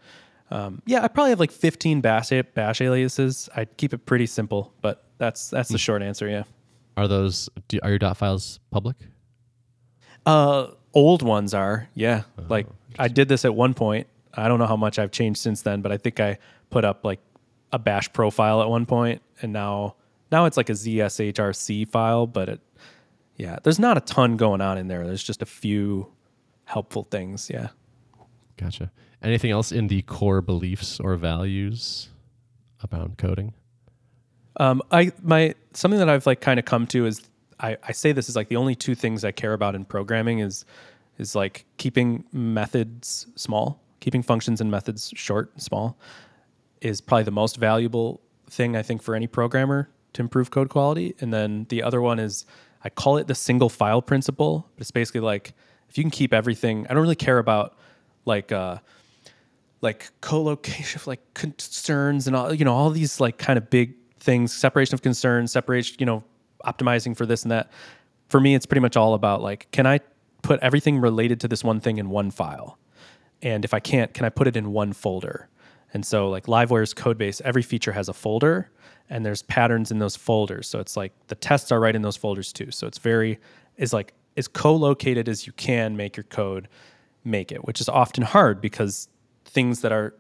um, yeah, I probably have like 15 bash, bash aliases. I keep it pretty simple, but that's that's the short answer. Yeah. Are those do, are your dot files public? Uh, old ones are yeah. like I did this at one point. I don't know how much I've changed since then, but I think I put up like a bash profile at one point, and now now it's like a ZSHRC file. But it, yeah, there's not a ton going on in there. There's just a few helpful things. Yeah. Gotcha. Anything else in the core beliefs or values about coding? Um, I my something that I've like kind of come to is I, I say this is like the only two things I care about in programming is is like keeping methods small, keeping functions and methods short and small. Is probably the most valuable thing I think for any programmer to improve code quality. And then the other one is I call it the single file principle. It's basically like if you can keep everything, I don't really care about like uh, like co-location, like concerns and all you know all these like kind of big things, separation of concerns, separation, you know, optimizing for this and that. For me, it's pretty much all about like, can I put everything related to this one thing in one file? And if I can't, can I put it in one folder? And so like Livewire's code base, every feature has a folder and there's patterns in those folders. So it's like the tests are right in those folders too. So it's very is like as co-located as you can make your code make it, which is often hard because things that are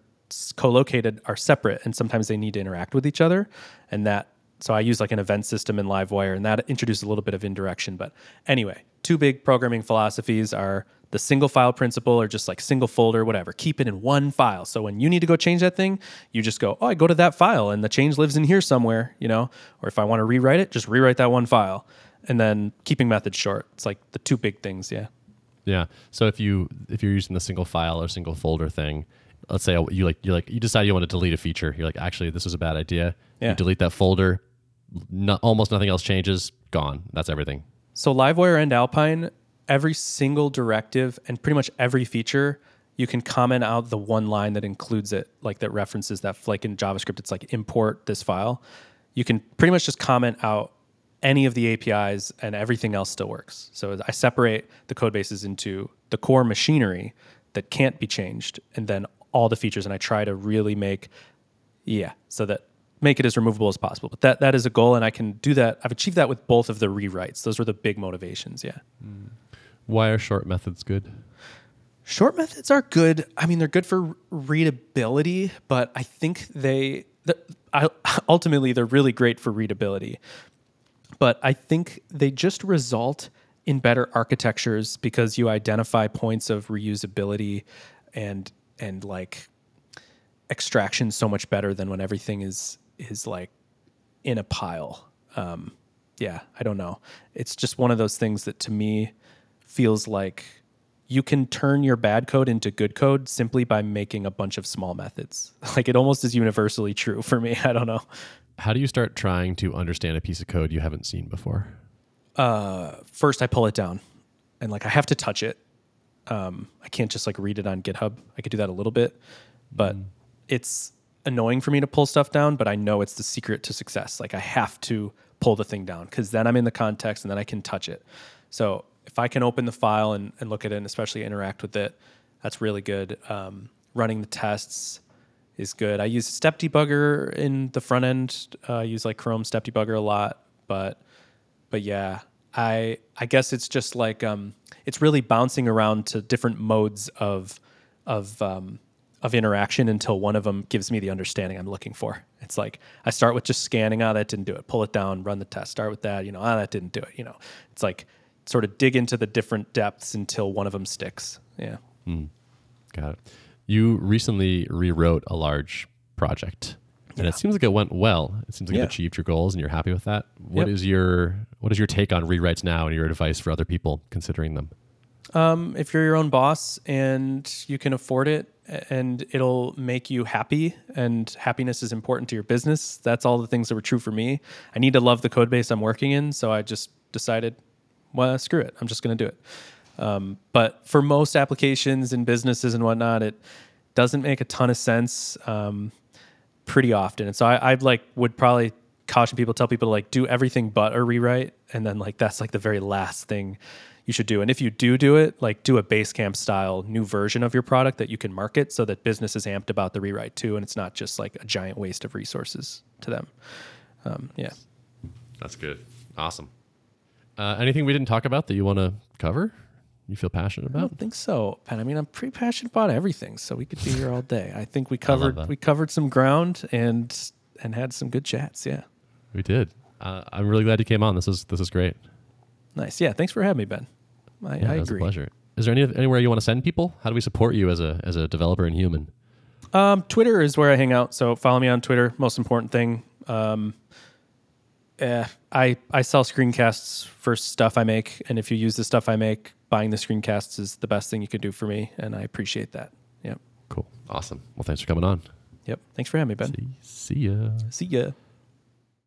co-located are separate and sometimes they need to interact with each other and that so i use like an event system in livewire and that introduces a little bit of indirection but anyway two big programming philosophies are the single file principle or just like single folder whatever keep it in one file so when you need to go change that thing you just go oh i go to that file and the change lives in here somewhere you know or if i want to rewrite it just rewrite that one file and then keeping methods short it's like the two big things yeah yeah so if you if you're using the single file or single folder thing let's say you like you like you decide you want to delete a feature. You're like, actually, this was a bad idea. Yeah. You delete that folder. No, almost nothing else changes. Gone. That's everything. So Livewire and Alpine, every single directive and pretty much every feature, you can comment out the one line that includes it, like that references that. Like in JavaScript, it's like import this file. You can pretty much just comment out any of the APIs and everything else still works. So I separate the code bases into the core machinery that can't be changed and then all the features and I try to really make yeah, so that make it as removable as possible. But that that is a goal and I can do that. I've achieved that with both of the rewrites. Those were the big motivations, yeah. Mm. Why are short methods good? Short methods are good. I mean, they're good for readability, but I think they I, ultimately they're really great for readability. But I think they just result in better architectures because you identify points of reusability and and like extraction so much better than when everything is is like in a pile. Um, yeah, I don't know. It's just one of those things that to me feels like you can turn your bad code into good code simply by making a bunch of small methods. Like it almost is universally true for me. I don't know. How do you start trying to understand a piece of code you haven't seen before? Uh, first, I pull it down, and like I have to touch it um, I can't just like read it on GitHub. I could do that a little bit, but mm. it's annoying for me to pull stuff down. But I know it's the secret to success. Like I have to pull the thing down because then I'm in the context and then I can touch it. So if I can open the file and, and look at it and especially interact with it, that's really good. Um, running the tests is good. I use step debugger in the front end. Uh, I use like Chrome step debugger a lot, but but yeah, I I guess it's just like um, it's really bouncing around to different modes of of um, of interaction until one of them gives me the understanding I'm looking for. It's like I start with just scanning, ah, oh, that didn't do it. Pull it down, run the test. Start with that, you know, ah, oh, that didn't do it. You know, it's like sort of dig into the different depths until one of them sticks. Yeah. Mm. Got it. You recently rewrote a large project and yeah. it seems like it went well. It seems like yeah. you achieved your goals, and you're happy with that. What yep. is your what is your take on rewrites now, and your advice for other people considering them? Um, if you're your own boss and you can afford it, and it'll make you happy, and happiness is important to your business. That's all the things that were true for me. I need to love the code base I'm working in, so I just decided, well, screw it. I'm just going to do it. Um, but for most applications and businesses and whatnot, it doesn't make a ton of sense. Um, pretty often. And so I, I like would probably caution people, tell people to like do everything but a rewrite, and then like that's like the very last thing you should do. And if you do do it, like do a Basecamp style new version of your product that you can market so that business is amped about the rewrite too, and it's not just like a giant waste of resources to them. Um, yeah, that's good. Awesome. Uh, anything we didn't talk about that you want to cover? you feel passionate about? I don't think so, Ben. I mean, I'm pretty passionate about everything, so we could be here all day. I think we covered we covered some ground and and had some good chats. Yeah, we did. Uh, I'm really glad you came on. This is this is great. Nice. Yeah. Thanks for having me, Ben. I, yeah, I agree. pleasure. Is there any anywhere you want to send people? How do we support you as a as a developer and human? Um, Twitter is where I hang out. So follow me on Twitter. Most important thing. Um, eh, I I sell screencasts for stuff I make, and if you use the stuff I make, buying the screencasts is the best thing you could do for me, and I appreciate that. Yeah. Cool. Awesome. Well, thanks for coming on. Yep. Thanks for having me, Ben. See, see ya. See ya.